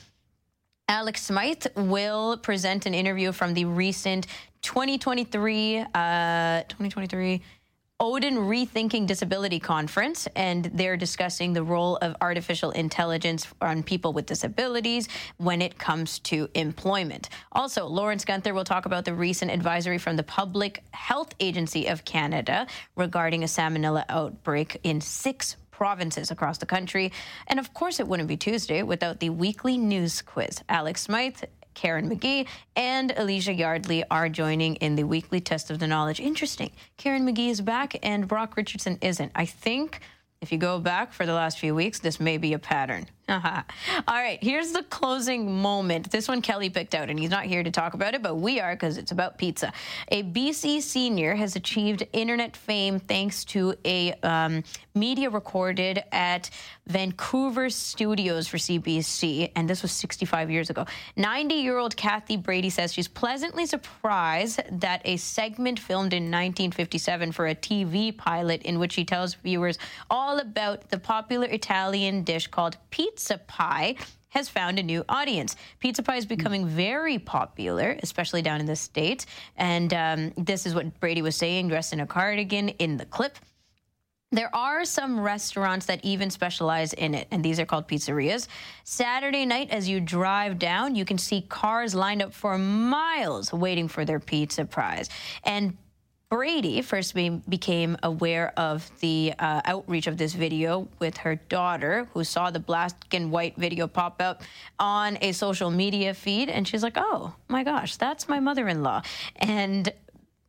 Alex Smythe will present an interview from the recent 2023 uh, 2023 ODEN Rethinking Disability Conference, and they're discussing the role of artificial intelligence on people with disabilities when it comes to employment. Also, Lawrence Gunther will talk about the recent advisory from the Public Health Agency of Canada regarding a salmonella outbreak in six provinces across the country. And of course, it wouldn't be Tuesday without the weekly news quiz. Alex Smythe Karen McGee and Alicia Yardley are joining in the weekly test of the knowledge. Interesting. Karen McGee is back and Brock Richardson isn't. I think if you go back for the last few weeks, this may be a pattern. All right, here's the closing moment. This one Kelly picked out, and he's not here to talk about it, but we are because it's about pizza. A BC senior has achieved internet fame thanks to a um, media recorded at Vancouver studios for CBC, and this was 65 years ago. 90 year old Kathy Brady says she's pleasantly surprised that a segment filmed in 1957 for a TV pilot in which she tells viewers all about the popular Italian dish called pizza pizza pie has found a new audience. Pizza pie is becoming very popular, especially down in the States. And um, this is what Brady was saying, dressed in a cardigan in the clip. There are some restaurants that even specialize in it, and these are called pizzerias. Saturday night, as you drive down, you can see cars lined up for miles waiting for their pizza prize. And Brady first be, became aware of the uh, outreach of this video with her daughter, who saw the black and white video pop up on a social media feed, and she's like, "Oh my gosh, that's my mother-in-law," and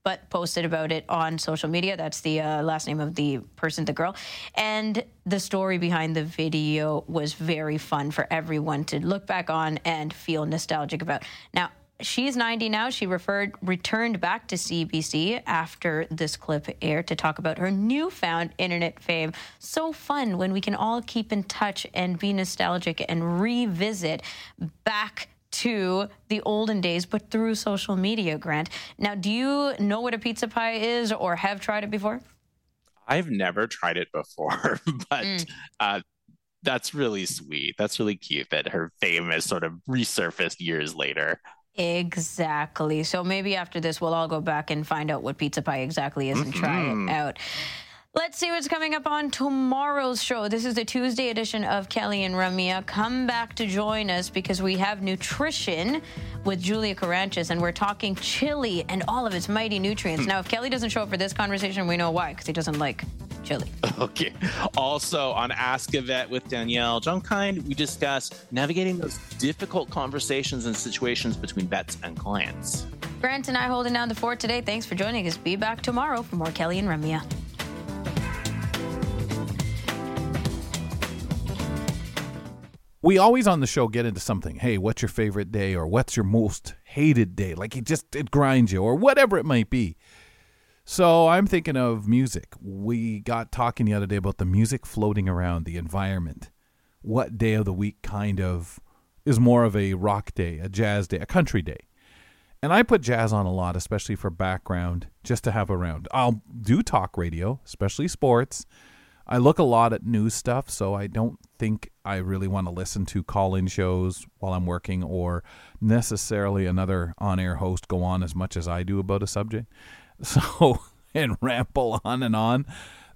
but posted about it on social media. That's the uh, last name of the person, the girl. And the story behind the video was very fun for everyone to look back on and feel nostalgic about. Now, she's 90 now. She referred returned back to CBC after this clip aired to talk about her newfound internet fame. So fun when we can all keep in touch and be nostalgic and revisit back to the olden days, but through social media, Grant. Now, do you know what a pizza pie is or have tried it before? I've never tried it before, but mm. uh, that's really sweet. That's really cute that her fame has sort of resurfaced years later. Exactly. So maybe after this, we'll all go back and find out what pizza pie exactly is and try it mm-hmm. out. Let's see what's coming up on tomorrow's show. This is the Tuesday edition of Kelly and Ramya. Come back to join us because we have nutrition with Julia Caranches, and we're talking chili and all of its mighty nutrients. now, if Kelly doesn't show up for this conversation, we know why, because he doesn't like chili. Okay. Also on Ask a Vet with Danielle John Kind, we discuss navigating those difficult conversations and situations between vets and clients. Grant and I holding down the fort today. Thanks for joining us. Be back tomorrow for more Kelly and Ramya. we always on the show get into something. Hey, what's your favorite day or what's your most hated day? Like it just it grinds you or whatever it might be. So I'm thinking of music. We got talking the other day about the music floating around the environment. What day of the week kind of is more of a rock day, a jazz day, a country day? And I put jazz on a lot, especially for background, just to have around. I'll do talk radio, especially sports. I look a lot at news stuff, so I don't think I really want to listen to call in shows while I'm working or necessarily another on air host go on as much as I do about a subject. So, and ramble on and on.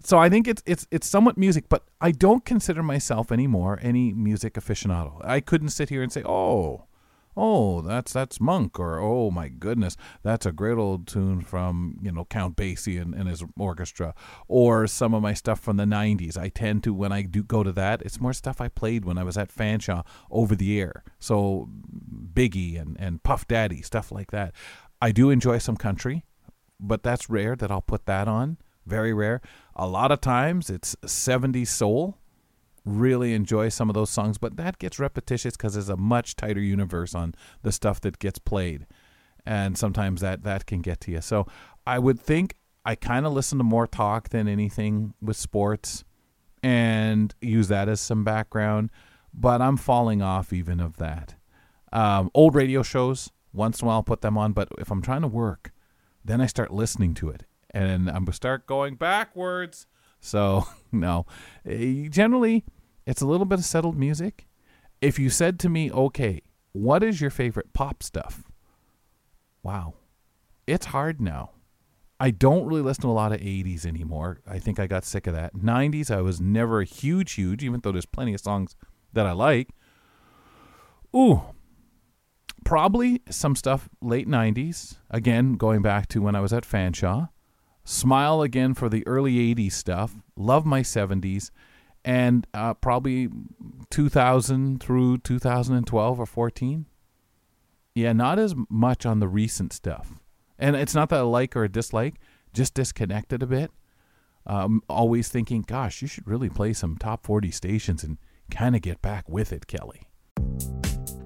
So I think it's it's it's somewhat music, but I don't consider myself anymore any music aficionado. I couldn't sit here and say, "Oh, oh, that's that's Monk," or "Oh my goodness, that's a great old tune from you know Count Basie and, and his orchestra," or some of my stuff from the '90s. I tend to when I do go to that, it's more stuff I played when I was at Fanshawe over the air. So Biggie and and Puff Daddy stuff like that. I do enjoy some country, but that's rare that I'll put that on. Very rare. A lot of times it's 70s soul really enjoy some of those songs, but that gets repetitious because there's a much tighter universe on the stuff that gets played. and sometimes that that can get to you. So I would think I kind of listen to more talk than anything with sports, and use that as some background. But I'm falling off even of that. Um, old radio shows once in a while I'll put them on, but if I'm trying to work, then I start listening to it, and I'm gonna start going backwards. So no, Eh, generally it's a little bit of settled music. If you said to me, okay, what is your favorite pop stuff? Wow. It's hard now. I don't really listen to a lot of 80s anymore. I think I got sick of that. 90s, I was never huge, huge, even though there's plenty of songs that I like. Ooh, probably some stuff late 90s. Again, going back to when I was at Fanshawe. Smile again for the early 80s stuff. Love my 70s. And uh, probably 2000 through 2012 or 14. Yeah, not as much on the recent stuff. And it's not that I like or dislike, just disconnected a bit. Um, always thinking, gosh, you should really play some top 40 stations and kind of get back with it, Kelly.